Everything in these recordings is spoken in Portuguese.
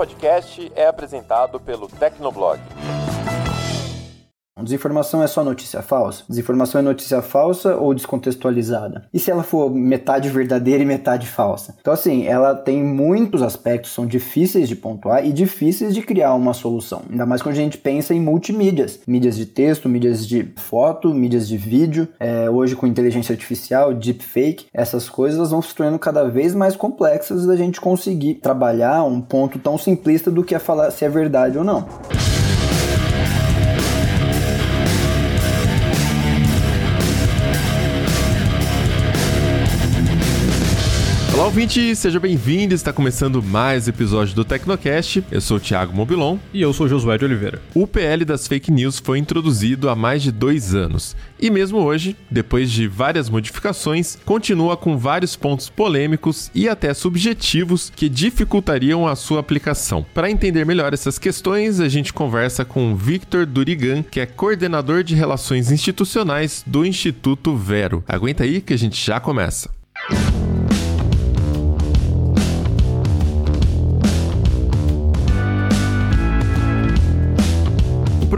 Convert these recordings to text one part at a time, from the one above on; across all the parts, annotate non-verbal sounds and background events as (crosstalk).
podcast é apresentado pelo Tecnoblog. Desinformação é só notícia falsa? Desinformação é notícia falsa ou descontextualizada? E se ela for metade verdadeira e metade falsa? Então, assim, ela tem muitos aspectos, são difíceis de pontuar e difíceis de criar uma solução. Ainda mais quando a gente pensa em multimídias: mídias de texto, mídias de foto, mídias de vídeo. É, hoje, com inteligência artificial, deepfake, essas coisas vão se tornando cada vez mais complexas da gente conseguir trabalhar um ponto tão simplista do que é falar se é verdade ou não. Ouvinte, seja bem-vindo. Está começando mais episódio do Tecnocast. Eu sou o Thiago Mobilon. E eu sou Josué de Oliveira. O PL das fake news foi introduzido há mais de dois anos. E mesmo hoje, depois de várias modificações, continua com vários pontos polêmicos e até subjetivos que dificultariam a sua aplicação. Para entender melhor essas questões, a gente conversa com Victor Durigan, que é coordenador de relações institucionais do Instituto Vero. Aguenta aí que a gente já começa.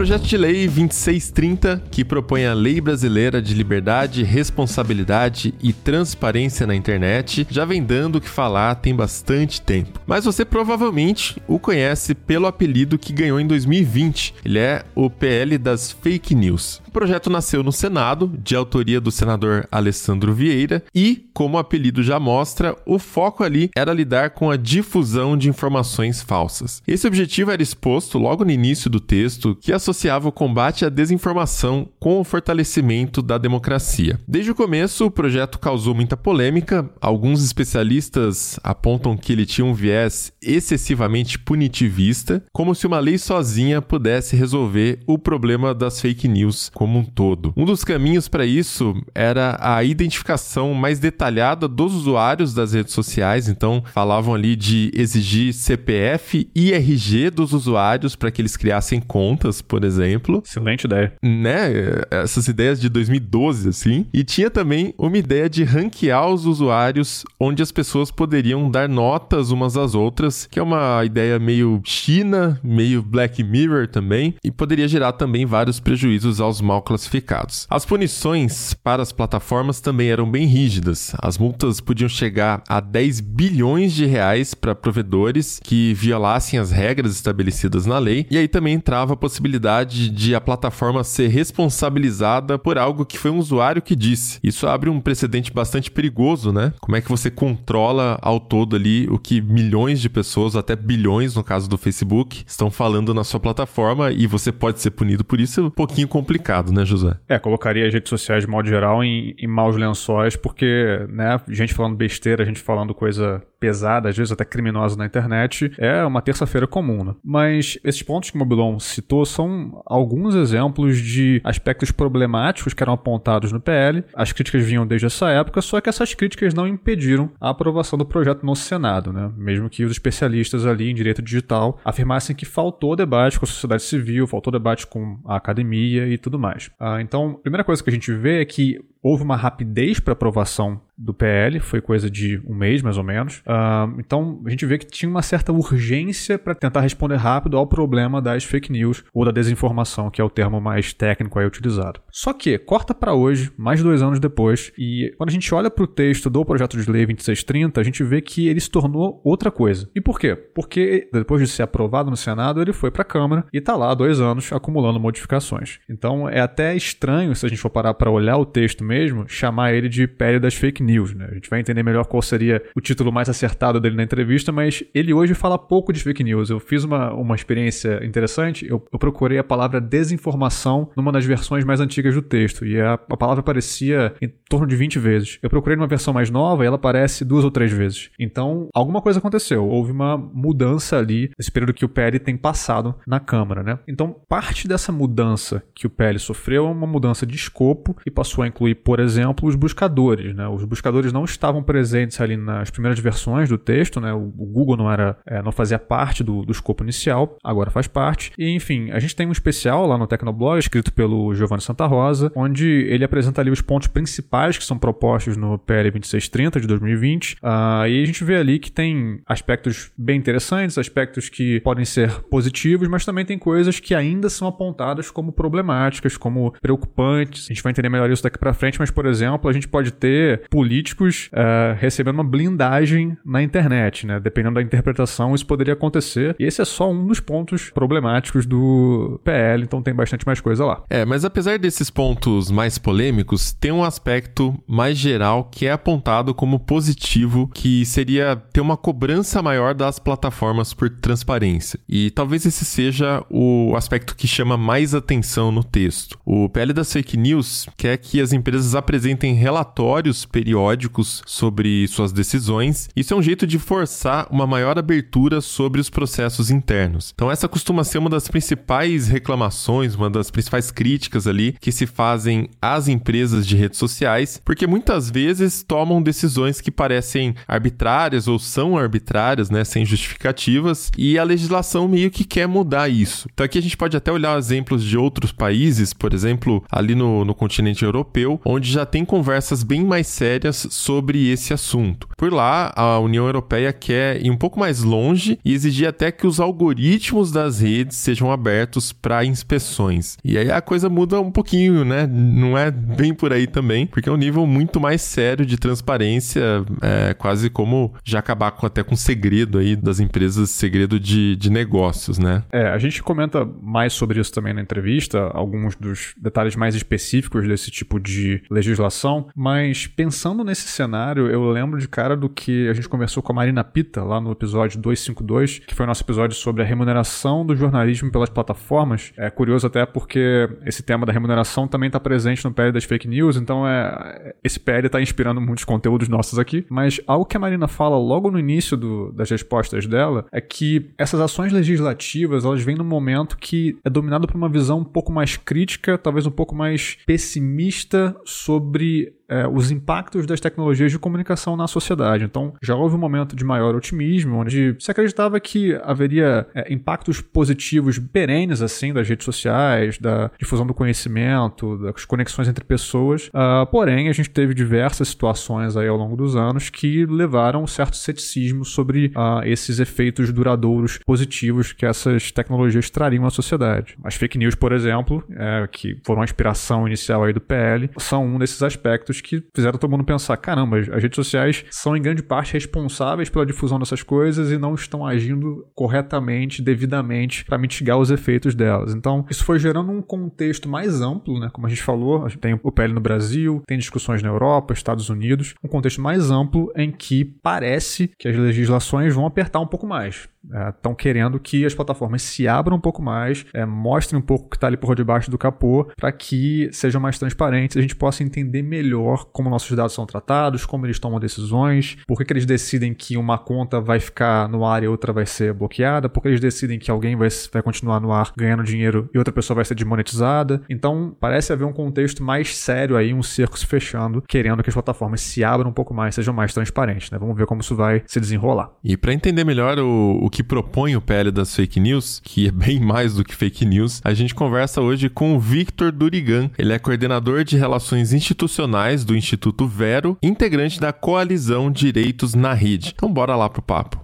Projeto de lei 2630, que propõe a Lei Brasileira de Liberdade, Responsabilidade e Transparência na Internet, já vem dando o que falar tem bastante tempo. Mas você provavelmente o conhece pelo apelido que ganhou em 2020. Ele é o PL das Fake News. O projeto nasceu no Senado, de autoria do senador Alessandro Vieira, e, como o apelido já mostra, o foco ali era lidar com a difusão de informações falsas. Esse objetivo era exposto logo no início do texto, que associava o combate à desinformação com o fortalecimento da democracia. Desde o começo, o projeto causou muita polêmica. Alguns especialistas apontam que ele tinha um viés excessivamente punitivista, como se uma lei sozinha pudesse resolver o problema das fake news como um todo. Um dos caminhos para isso era a identificação mais detalhada dos usuários das redes sociais, então falavam ali de exigir CPF e RG dos usuários para que eles criassem contas, por exemplo. Excelente ideia. Né? Essas ideias de 2012, assim. E tinha também uma ideia de ranquear os usuários onde as pessoas poderiam dar notas umas às outras, que é uma ideia meio China, meio Black Mirror também, e poderia gerar também vários prejuízos aos mal classificados. As punições para as plataformas também eram bem rígidas. As multas podiam chegar a 10 bilhões de reais para provedores que violassem as regras estabelecidas na lei, e aí também entrava a possibilidade de a plataforma ser responsabilizada por algo que foi um usuário que disse. Isso abre um precedente bastante perigoso, né? Como é que você controla ao todo ali o que milhões de pessoas, até bilhões no caso do Facebook, estão falando na sua plataforma e você pode ser punido por isso? É um pouquinho complicado complicado, né, José? É, colocaria as redes sociais de modo geral em, em maus lençóis, porque, né, gente falando besteira, gente falando coisa pesada, às vezes até criminosa na internet, é uma terça-feira comum, né? Mas esses pontos que o Mobilon citou são alguns exemplos de aspectos problemáticos que eram apontados no PL. As críticas vinham desde essa época, só que essas críticas não impediram a aprovação do projeto no Senado, né? Mesmo que os especialistas ali em direito digital afirmassem que faltou debate com a sociedade civil, faltou debate com a academia e tudo mais. Ah, então, a primeira coisa que a gente vê é que houve uma rapidez para aprovação do PL, foi coisa de um mês mais ou menos. Uh, então a gente vê que tinha uma certa urgência para tentar responder rápido ao problema das fake news ou da desinformação, que é o termo mais técnico aí utilizado. Só que, corta para hoje, mais dois anos depois, e quando a gente olha para o texto do projeto de lei 2630, a gente vê que ele se tornou outra coisa. E por quê? Porque depois de ser aprovado no Senado, ele foi para a Câmara e está lá há dois anos acumulando modificações. Então é até estranho, se a gente for parar para olhar o texto mesmo, chamar ele de pele das fake news. Né? A gente vai entender melhor qual seria o título mais acertado dele na entrevista, mas ele hoje fala pouco de fake news. Eu fiz uma, uma experiência interessante, eu, eu procurei a palavra desinformação numa das versões mais antigas do texto, e a, a palavra aparecia em torno de 20 vezes. Eu procurei numa versão mais nova e ela aparece duas ou três vezes. Então, alguma coisa aconteceu. Houve uma mudança ali nesse período que o PL tem passado na Câmara, né? Então, parte dessa mudança que o PL sofreu é uma mudança de escopo e passou a incluir por exemplo, os buscadores. Né? Os buscadores não estavam presentes ali nas primeiras versões do texto, né? o, Google não era, é, não fazia parte do, do escopo inicial, agora faz parte. E enfim, a gente tem um especial lá no Tecnoblog, escrito pelo Giovanni Santa Rosa, onde ele apresenta ali os pontos principais que são propostos no PL 2630 de 2020. Uh, e a gente vê ali que tem aspectos bem interessantes, aspectos que podem ser positivos, mas também tem coisas que ainda são apontadas como problemáticas, como preocupantes. A gente vai entender melhor isso daqui para frente, mas por exemplo, a gente pode ter políticos uh, recebendo uma blindagem na internet, né? Dependendo da interpretação, isso poderia acontecer. E esse é só um dos pontos problemáticos do PL, então tem bastante mais coisa lá. É, mas apesar desses pontos mais polêmicos, tem um aspecto mais geral que é apontado como positivo, que seria ter uma cobrança maior das plataformas por transparência. E talvez esse seja o aspecto que chama mais atenção no texto. O PL das fake news quer que as empresas apresentem relatórios periódicos sobre suas decisões. Isso é um jeito de forçar uma maior abertura sobre os processos internos. Então essa costuma ser uma das principais reclamações, uma das principais críticas ali que se fazem às empresas de redes sociais, porque muitas vezes tomam decisões que parecem arbitrárias ou são arbitrárias, né, sem justificativas, e a legislação meio que quer mudar isso. Então aqui a gente pode até olhar exemplos de outros países, por exemplo, ali no, no continente europeu, onde já tem conversas bem mais sérias sobre esse assunto. Por lá, a União Europeia quer ir um pouco mais longe e exigir até que os algoritmos das redes sejam abertos para inspeções. E aí a coisa muda um pouquinho, né? Não é bem por aí também, porque é um nível muito mais sério de transparência, é quase como já acabar com, até com segredo aí das empresas, segredo de, de negócios, né? É, a gente comenta mais sobre isso também na entrevista, alguns dos detalhes mais específicos desse tipo de legislação, mas pensando nesse cenário, eu lembro de cara do que a gente conversou com a Marina Pita lá no episódio 252, que foi o nosso episódio sobre a remuneração do jornalismo pelas plataformas. É curioso até porque esse tema da remuneração também está presente no PL das fake news, então é esse PL está inspirando muitos conteúdos nossos aqui, mas algo que a Marina fala logo no início do, das respostas dela é que essas ações legislativas, elas vêm num momento que é dominado por uma visão um pouco mais crítica, talvez um pouco mais pessimista sobre é, os impactos das tecnologias de comunicação na sociedade. Então, já houve um momento de maior otimismo, onde se acreditava que haveria é, impactos positivos perenes, assim, das redes sociais, da difusão do conhecimento, das conexões entre pessoas. Uh, porém, a gente teve diversas situações aí ao longo dos anos que levaram um certo ceticismo sobre uh, esses efeitos duradouros positivos que essas tecnologias trariam à sociedade. As fake news, por exemplo, é, que foram a inspiração inicial aí do PL, são um desses aspectos que fizeram todo mundo pensar: caramba, as redes sociais são em grande parte responsáveis pela difusão dessas coisas e não estão agindo corretamente, devidamente, para mitigar os efeitos delas. Então, isso foi gerando um contexto mais amplo, né? Como a gente falou, a gente tem o PL no Brasil, tem discussões na Europa, Estados Unidos, um contexto mais amplo em que parece que as legislações vão apertar um pouco mais estão é, querendo que as plataformas se abram um pouco mais, é, mostrem um pouco o que está ali por debaixo do capô, para que sejam mais transparentes a gente possa entender melhor como nossos dados são tratados, como eles tomam decisões, por que, que eles decidem que uma conta vai ficar no ar e outra vai ser bloqueada, por que eles decidem que alguém vai, vai continuar no ar ganhando dinheiro e outra pessoa vai ser desmonetizada. Então, parece haver um contexto mais sério aí, um cerco se fechando, querendo que as plataformas se abram um pouco mais, sejam mais transparentes. Né? Vamos ver como isso vai se desenrolar. E para entender melhor o, o que propõe o PL das fake news, que é bem mais do que fake news, a gente conversa hoje com o Victor Durigan. Ele é coordenador de relações institucionais do Instituto Vero, integrante da Coalizão Direitos na Rede. Então bora lá pro papo.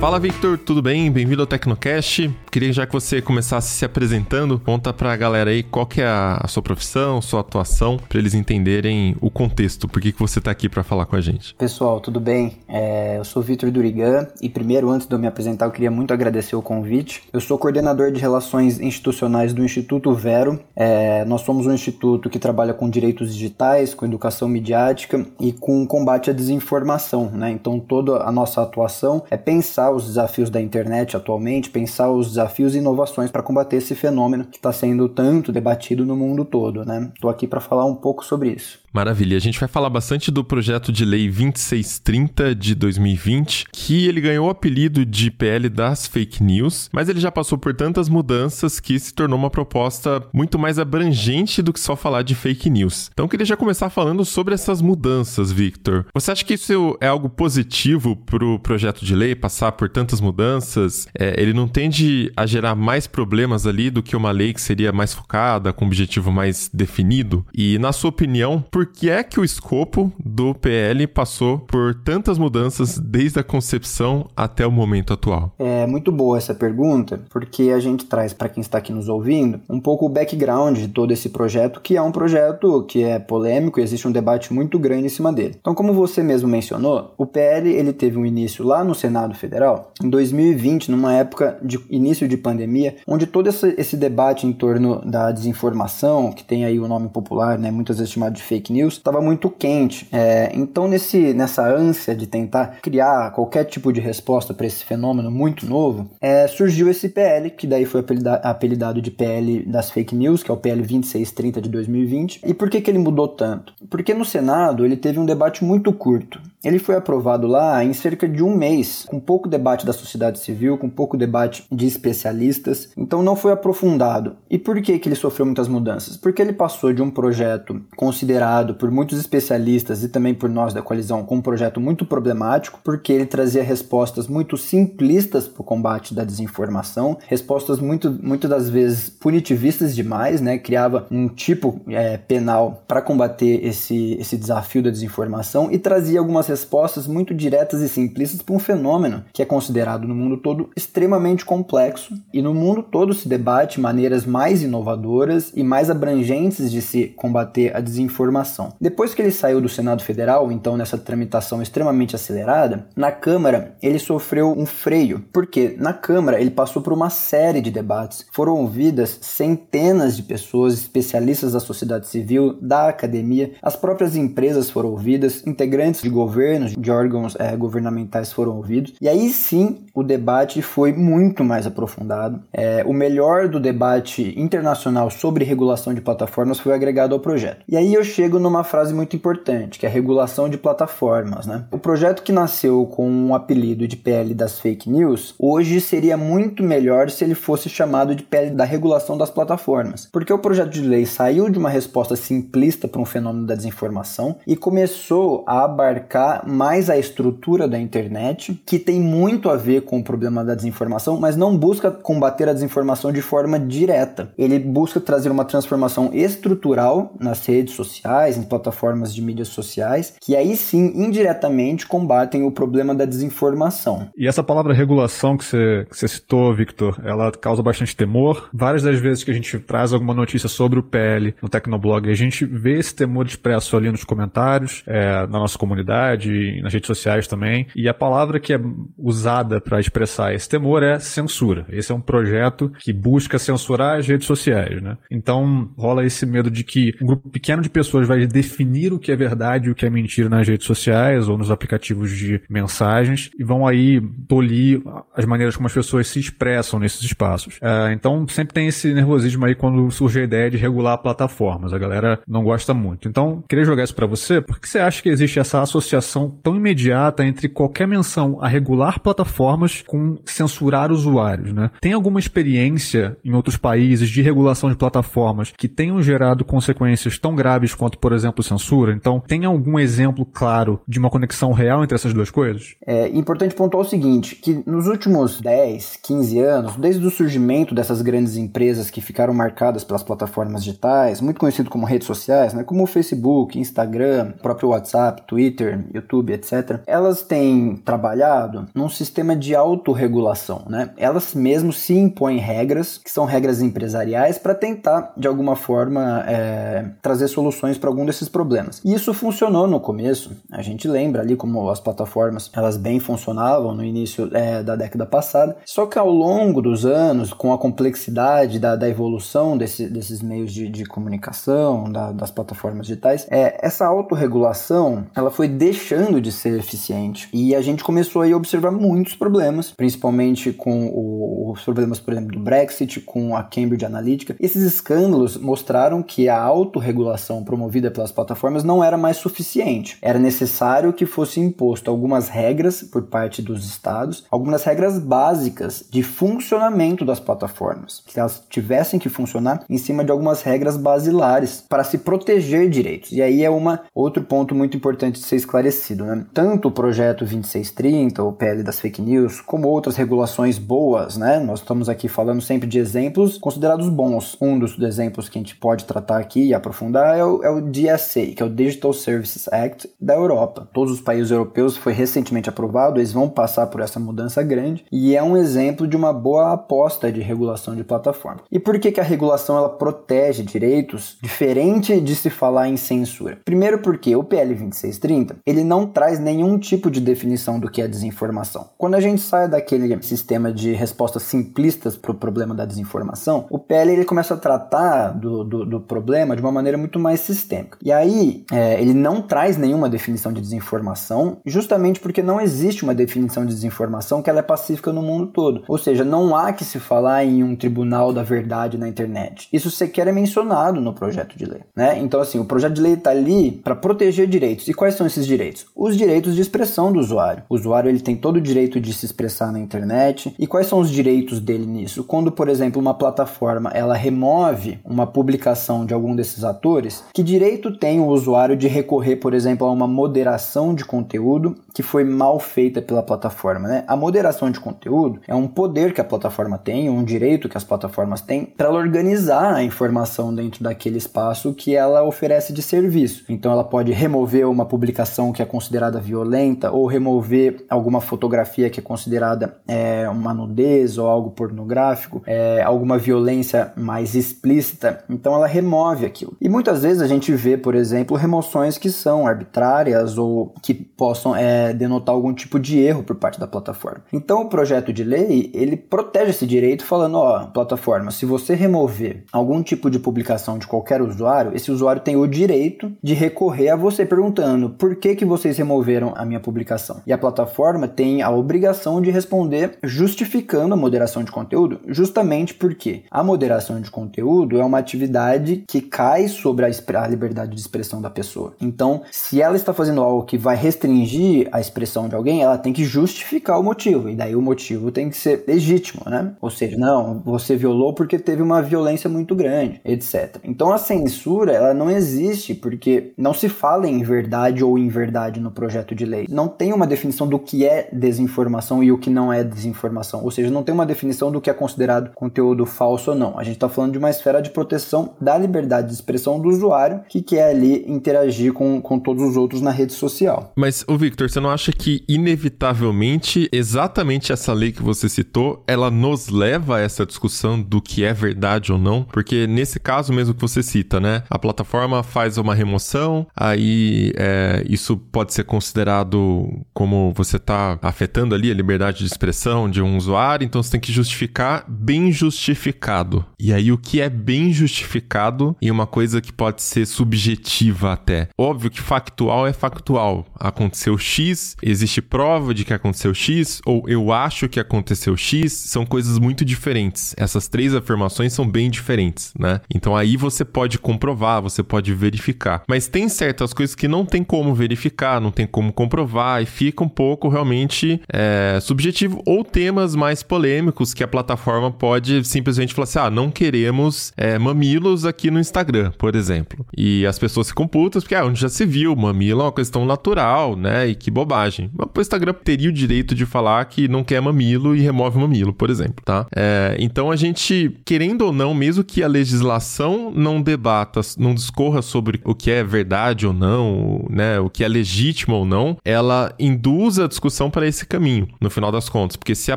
Fala Victor, tudo bem? Bem-vindo ao Tecnocast. Queria já que você começasse se apresentando, conta pra galera aí qual que é a, sua profissão, sua atuação, para eles entenderem o contexto, por que, que você tá aqui para falar com a gente. Pessoal, tudo bem? É, eu sou Victor Durigan e primeiro, antes de eu me apresentar, eu queria muito agradecer o convite. Eu sou coordenador de relações institucionais do Instituto Vero. É, nós somos um instituto que trabalha com direitos digitais, com educação midiática e com combate à desinformação, né? Então toda a nossa atuação é pensar os desafios da internet atualmente, pensar os desafios e inovações para combater esse fenômeno que está sendo tanto debatido no mundo todo, né? Estou aqui para falar um pouco sobre isso. Maravilha. A gente vai falar bastante do projeto de lei 2630 de 2020, que ele ganhou o apelido de PL das fake news, mas ele já passou por tantas mudanças que se tornou uma proposta muito mais abrangente do que só falar de fake news. Então eu queria já começar falando sobre essas mudanças, Victor. Você acha que isso é algo positivo para o projeto de lei passar por tantas mudanças? É, ele não tende a gerar mais problemas ali do que uma lei que seria mais focada, com um objetivo mais definido? E na sua opinião, por que é que o escopo do PL passou por tantas mudanças desde a concepção até o momento atual? É muito boa essa pergunta, porque a gente traz para quem está aqui nos ouvindo um pouco o background de todo esse projeto, que é um projeto que é polêmico e existe um debate muito grande em cima dele. Então, como você mesmo mencionou, o PL ele teve um início lá no Senado Federal em 2020, numa época de início de pandemia, onde todo esse, esse debate em torno da desinformação, que tem aí o nome popular, né, muitas vezes chamado de fake news, estava muito quente. É, então, nesse, nessa ânsia de tentar criar qualquer tipo de resposta para esse fenômeno muito novo, é, surgiu esse PL, que daí foi apelidado de PL das fake news, que é o PL 2630 de 2020. E por que, que ele mudou tanto? Porque no Senado ele teve um debate muito curto. Ele foi aprovado lá em cerca de um mês, com pouco debate da sociedade civil, com pouco debate de especialistas, então não foi aprofundado. E por que, que ele sofreu muitas mudanças? Porque ele passou de um projeto considerado por muitos especialistas e também por nós da coalizão como um projeto muito problemático, porque ele trazia respostas muito simplistas para o combate da desinformação, respostas muito, muito das vezes punitivistas demais, né? criava um tipo é, penal para combater esse, esse desafio da desinformação e trazia algumas respostas muito diretas e simplistas para um fenômeno que é considerado no mundo todo extremamente complexo e no mundo todo se debate maneiras mais inovadoras e mais abrangentes de se combater a desinformação. Depois que ele saiu do Senado Federal, então nessa tramitação extremamente acelerada, na Câmara ele sofreu um freio, porque na Câmara ele passou por uma série de debates, foram ouvidas centenas de pessoas, especialistas da sociedade civil, da academia, as próprias empresas foram ouvidas, integrantes de governo governos, de órgãos é, governamentais foram ouvidos. E aí sim o debate foi muito mais aprofundado. É, o melhor do debate internacional sobre regulação de plataformas foi agregado ao projeto. E aí eu chego numa frase muito importante, que é a regulação de plataformas. Né? O projeto que nasceu com o apelido de PL das fake news, hoje seria muito melhor se ele fosse chamado de PL da regulação das plataformas. Porque o projeto de lei saiu de uma resposta simplista para um fenômeno da desinformação e começou a abarcar mais a estrutura da internet, que tem muito a ver com o problema da desinformação, mas não busca combater a desinformação de forma direta. Ele busca trazer uma transformação estrutural nas redes sociais, em plataformas de mídias sociais, que aí sim, indiretamente, combatem o problema da desinformação. E essa palavra regulação que você, que você citou, Victor, ela causa bastante temor. Várias das vezes que a gente traz alguma notícia sobre o PL no Tecnoblog, a gente vê esse temor expresso ali nos comentários, é, na nossa comunidade, nas redes sociais também. E a palavra que é usada para expressar esse temor é censura. Esse é um projeto que busca censurar as redes sociais, né? Então rola esse medo de que um grupo pequeno de pessoas vai definir o que é verdade e o que é mentira nas redes sociais ou nos aplicativos de mensagens e vão aí tolir as maneiras como as pessoas se expressam nesses espaços. É, então sempre tem esse nervosismo aí quando surge a ideia de regular plataformas. A galera não gosta muito. Então queria jogar isso para você. Por que você acha que existe essa associação associação tão imediata entre qualquer menção a regular plataformas com censurar usuários, né? Tem alguma experiência em outros países de regulação de plataformas que tenham gerado consequências tão graves quanto, por exemplo, censura? Então, tem algum exemplo claro de uma conexão real entre essas duas coisas? É importante pontuar o seguinte, que nos últimos 10, 15 anos, desde o surgimento dessas grandes empresas que ficaram marcadas pelas plataformas digitais, muito conhecido como redes sociais, né, como o Facebook, Instagram, próprio WhatsApp, Twitter, YouTube, etc., elas têm trabalhado num sistema de autorregulação, né? Elas mesmo se impõem regras, que são regras empresariais, para tentar, de alguma forma, é, trazer soluções para algum desses problemas. E isso funcionou no começo. A gente lembra ali como as plataformas elas bem funcionavam no início é, da década passada. Só que ao longo dos anos, com a complexidade da, da evolução desse, desses meios de, de comunicação, da, das plataformas digitais, é, essa autorregulação ela foi deixando de ser eficiente e a gente começou a observar muitos problemas, principalmente com o, os problemas, por exemplo, do Brexit, com a Cambridge Analytica. Esses escândalos mostraram que a autorregulação promovida pelas plataformas não era mais suficiente. Era necessário que fosse imposto algumas regras por parte dos estados, algumas regras básicas de funcionamento das plataformas, que elas tivessem que funcionar em cima de algumas regras basilares para se proteger direitos. E aí é uma outro ponto muito importante de ser esclarecido, né? Tanto o projeto 2630, o PL das fake news, como outras regulações boas, né? Nós estamos aqui falando sempre de exemplos considerados bons. Um dos exemplos que a gente pode tratar aqui e aprofundar é o, é o DSA, que é o Digital Services Act da Europa. Todos os países europeus foi recentemente aprovado, eles vão passar por essa mudança grande e é um exemplo de uma boa aposta de regulação de plataforma. E por que, que a regulação ela protege direitos diferente de se falar em censura? Primeiro porque o PL 2630 ele não traz nenhum tipo de definição do que é desinformação. Quando a gente sai daquele sistema de respostas simplistas para o problema da desinformação, o PL ele começa a tratar do, do, do problema de uma maneira muito mais sistêmica. E aí é, ele não traz nenhuma definição de desinformação, justamente porque não existe uma definição de desinformação que ela é pacífica no mundo todo. Ou seja, não há que se falar em um tribunal da verdade na internet. Isso sequer é mencionado no projeto de lei. Né? Então, assim, o projeto de lei está ali para proteger direitos. E quais são esses direitos? Os direitos de expressão do usuário. O usuário ele tem todo o direito de se expressar na internet. E quais são os direitos dele nisso? Quando, por exemplo, uma plataforma ela remove uma publicação de algum desses atores, que direito tem o usuário de recorrer, por exemplo, a uma moderação de conteúdo que foi mal feita pela plataforma? Né? A moderação de conteúdo é um poder que a plataforma tem, um direito que as plataformas têm para organizar a informação dentro daquele espaço que ela oferece de serviço. Então ela pode remover uma publicação que é considerada violenta ou remover alguma fotografia que é considerada é, uma nudez ou algo pornográfico, é, alguma violência mais explícita. Então ela remove aquilo. E muitas vezes a gente vê, por exemplo, remoções que são arbitrárias ou que possam é, denotar algum tipo de erro por parte da plataforma. Então o projeto de lei ele protege esse direito falando, ó, plataforma, se você remover algum tipo de publicação de qualquer usuário, esse usuário tem o direito de recorrer a você perguntando por que que vocês removeram a minha publicação. E a plataforma tem a obrigação de responder justificando a moderação de conteúdo, justamente porque a moderação de conteúdo é uma atividade que cai sobre a liberdade de expressão da pessoa. Então, se ela está fazendo algo que vai restringir a expressão de alguém, ela tem que justificar o motivo. E daí o motivo tem que ser legítimo, né? Ou seja, não, você violou porque teve uma violência muito grande, etc. Então a censura, ela não existe porque não se fala em verdade ou inverdade no projeto de lei. Não tem uma definição do que é desinformação e o que não é desinformação. Ou seja, não tem uma definição do que é considerado conteúdo falso ou não. A gente está falando de uma esfera de proteção da liberdade de expressão do usuário que quer ali interagir com, com todos os outros na rede social. Mas, o Victor, você não acha que inevitavelmente exatamente essa lei que você citou, ela nos leva a essa discussão do que é verdade ou não? Porque nesse caso mesmo que você cita, né? A plataforma faz uma remoção, aí é, isso pode ser considerado como você está afetando ali a liberdade de expressão de um usuário, então você tem que justificar bem justificado. E aí o que é bem justificado e uma coisa que pode ser subjetiva até. Óbvio que factual é factual. Aconteceu X, existe prova de que aconteceu X, ou eu acho que aconteceu X, são coisas muito diferentes. Essas três afirmações são bem diferentes, né? Então aí você pode comprovar, você pode verificar. Mas tem certas coisas que não tem como verificar, não tem como comprovar e fica um pouco realmente é, subjetivo. Ou temas mais polêmicos que a plataforma pode simplesmente falar assim: ah, não queremos é, mamilos aqui no Instagram, por exemplo. E as pessoas ficam putas porque, ah, onde já se viu, mamilo é uma questão natural, né? E que bobagem. Mas o Instagram teria o direito de falar que não quer mamilo e remove mamilo, por exemplo, tá? É, então a gente, querendo ou não, mesmo que a legislação não debata, não discorra sobre o que é verdade ou não, né? O que é legítimo ou não, ela induz a discussão para esse caminho, no final das contas. Porque se a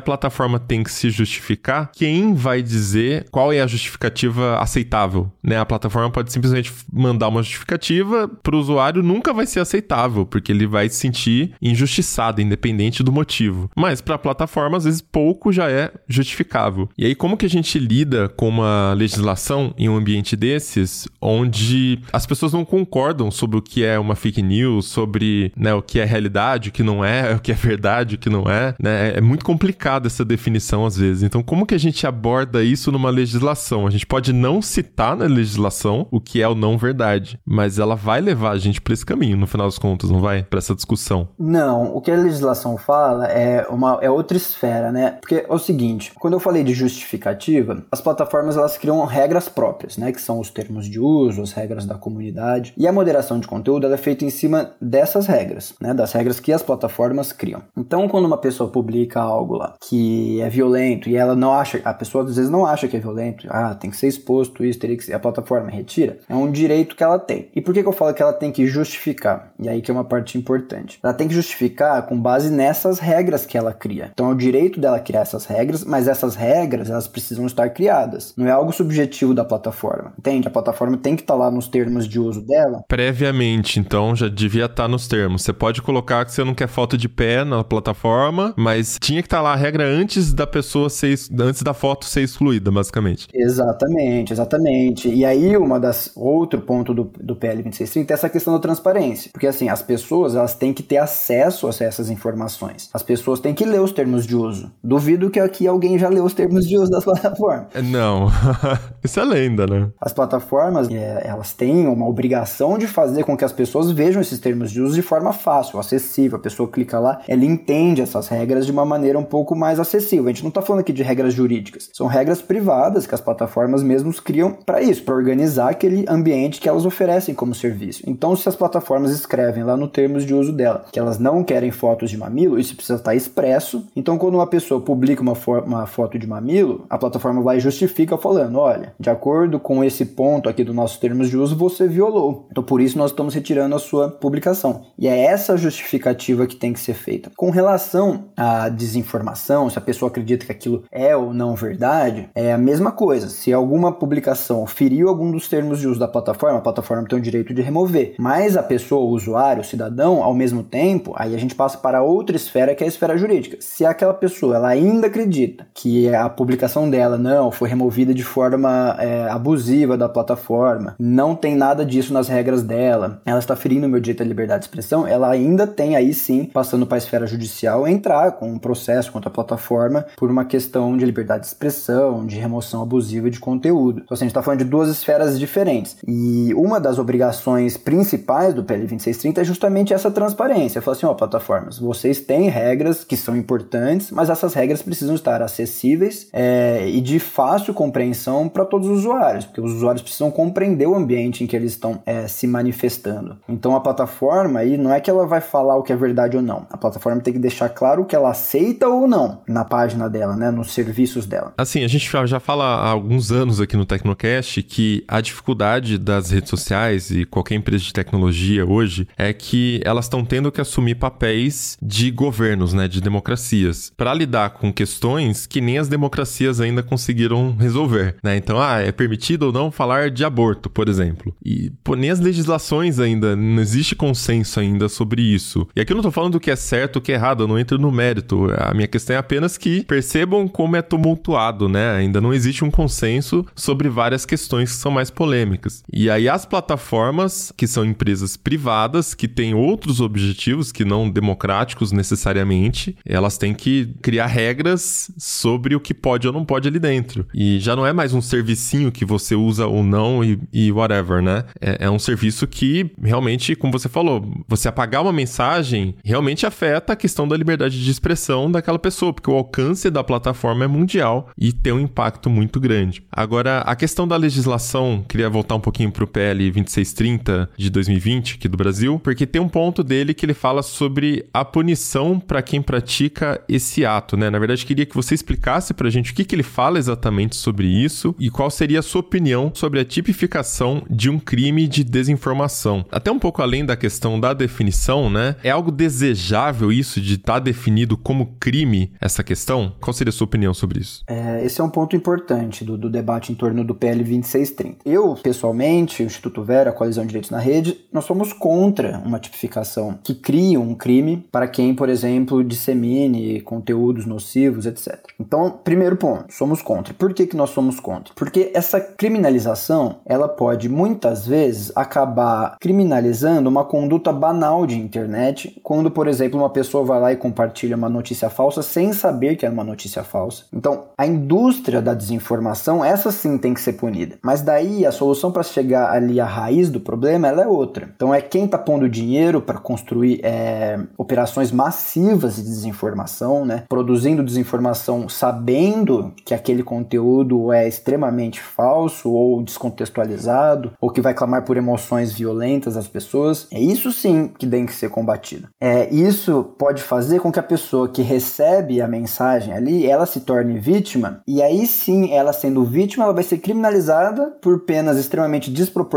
plataforma tem que se justificar, quem vai dizer qual é a justificativa aceitável, né? A plataforma pode simplesmente mandar uma justificativa para o usuário nunca vai ser aceitável, porque ele vai se sentir injustiçado, independente do motivo. Mas para a plataforma, às vezes pouco já é justificável. E aí, como que a gente lida com uma legislação em um ambiente desses, onde as pessoas não concordam sobre o que é uma fake news, sobre né, o que é realidade, o que não é, (laughs) o que é verdade, o que não é, né? É muito complicado essa definição às vezes. Então, como que a gente aborda isso numa legislação? A gente pode não citar na legislação o que é ou não verdade, mas ela vai levar a gente para esse caminho, no final das contas, não vai? Para essa discussão. Não, o que a legislação fala é uma é outra esfera, né? Porque é o seguinte, quando eu falei de justificativa, as plataformas elas criam regras próprias, né, que são os termos de uso, as regras da comunidade, e a moderação de conteúdo é feita em cima dessas regras, né, das regras que as plataformas criam. Então, quando uma pessoa publica algo lá que é violento e ela não acha, a pessoa às vezes não acha que é violento, ah, tem que ser exposto isso, teria que ser, a plataforma retira, é um direito que ela tem. E por que, que eu falo que ela tem que justificar? E aí que é uma parte importante. Ela tem que justificar com base nessas regras que ela cria. Então é o direito dela criar essas regras, mas essas regras elas precisam estar criadas. Não é algo subjetivo da plataforma. Entende? A plataforma tem que estar lá nos termos de uso dela. Previamente, então já devia estar nos termos. Você pode colocar que você não quer foto de pé na plataforma, mas tinha que estar lá a regra antes da pessoa ser antes da foto ser excluída, basicamente. Exatamente, exatamente. E aí uma das outro ponto do, do PL 2630 é essa questão da transparência, porque assim as pessoas elas têm que ter acesso a essas informações. As pessoas têm que ler os termos de uso. Duvido que aqui alguém já leu os termos de uso das (laughs) plataformas. Não, (laughs) isso é lenda, né? As plataformas é, elas têm uma obrigação de fazer com que as pessoas vejam esses termos de uso de forma fácil, acessível. A pessoa clica lá, ela entende essas regras de uma maneira um pouco mais acessível. A gente não está falando aqui de regras jurídicas, são regras privadas que as plataformas mesmos criam para isso, para organizar aquele ambiente que elas oferecem como serviço. Então, se as plataformas escrevem lá no termos de uso dela que elas não querem fotos de mamilo, isso precisa estar expresso. Então, quando uma pessoa publica uma, fo uma foto de mamilo, a plataforma vai e justifica falando: olha, de acordo com esse ponto aqui do nosso termos de uso, você violou. Então, por isso, nós estamos retirando a sua publicação. E é essa justificativa que tem que ser feita. Com relação à desinformação, se a pessoa acredita que aquilo é ou não verdade, é a mesma coisa. Se alguma publicação feriu algum dos termos de uso da plataforma, plataforma tem o direito de remover. Mas a pessoa, o usuário, o cidadão, ao mesmo tempo, aí a gente passa para outra esfera que é a esfera jurídica. Se aquela pessoa ela ainda acredita que a publicação dela não foi removida de forma é, abusiva da plataforma, não tem nada disso nas regras dela, ela está ferindo o meu direito à liberdade de expressão, ela ainda tem aí sim, passando para a esfera judicial, entrar com um processo contra a plataforma por uma questão de liberdade de expressão, de remoção abusiva de conteúdo. Então, assim, a gente está falando de duas esferas diferentes. E uma das obrigações principais do PL 2630 é justamente essa transparência. Falar assim, ó, plataformas, vocês têm regras que são importantes, mas essas regras precisam estar acessíveis é, e de fácil compreensão para todos os usuários, porque os usuários precisam compreender o ambiente em que eles estão é, se manifestando. Então a plataforma aí não é que ela vai falar o que é verdade ou não. A plataforma tem que deixar claro o que ela aceita ou não na página dela, né, nos serviços dela. Assim, a gente já fala há alguns anos aqui no Tecnocast que a dificuldade das redes sociais e qualquer empresa de tecnologia hoje é que elas estão tendo que assumir papéis de governos, né, de democracias, para lidar com questões que nem as democracias ainda conseguiram resolver, né? Então, ah, é permitido ou não falar de aborto, por exemplo. E pô, nem as legislações ainda, não existe consenso ainda sobre isso. E aqui eu não tô falando do que é certo ou que é errado, eu não entro no mérito. A minha questão é apenas que percebam como é tumultuado, né? Ainda não existe um consenso sobre várias questões que são mais polêmicas. E aí as plataformas, que são empresas privadas, que têm outros objetivos que não democráticos necessariamente, elas têm que criar regras sobre o que pode ou não pode ali dentro. E já não é mais um servicinho que você usa ou não e, e whatever, né? É, é, um serviço que realmente, como você falou, você apagar uma mensagem realmente afeta a questão da liberdade de expressão daquela pessoa, porque o alcance da plataforma é mundial e tem um impacto muito grande. Agora, a questão da legislação, queria voltar um pouquinho para o PL 2630 de 2020 aqui do Brasil, porque tem um ponto dele que ele fala sobre a punição para quem pratica esse ato, né? Na verdade, queria que você explicasse para a gente o que, que ele fala exatamente sobre isso e qual seria a sua opinião sobre a tipificação de um crime de desinformação. Até um pouco além da questão da definição, né? É algo desejável isso de estar tá definido como crime essa questão? Qual seria a sua opinião sobre isso? É, esse é um ponto importante do, do debate em torno do PL 2630. Eu, pessoalmente, Instituto Vera, a Coalizão de Direitos na Rede, nós somos contra uma tipificação que cria um crime para quem, por exemplo, dissemine conteúdos nocivos, etc. Então, primeiro ponto, somos contra. Por que, que nós somos contra? Porque essa criminalização, ela pode muitas vezes acabar criminalizando uma conduta banal de internet, quando, por exemplo, uma pessoa vai lá e compartilha uma notícia falsa sem saber que é uma notícia falsa. Então, a indústria da desinformação, essa sim tem que ser punida. Mas daí a solução para chegar ali à raiz do problema, ela é outra. Então, é quem está pondo dinheiro para construir é, operações massivas de desinformação, né? Produzindo desinformação sabendo que aquele conteúdo é extremamente falso ou descontextualizado ou que vai clamar por emoções violentas às pessoas. É isso sim que tem que ser combatido. É, isso pode fazer com que a pessoa que recebe a mensagem ali, ela se torne vítima e aí sim, ela sendo vítima, ela vai ser criminalizada por penas extremamente desproporcionais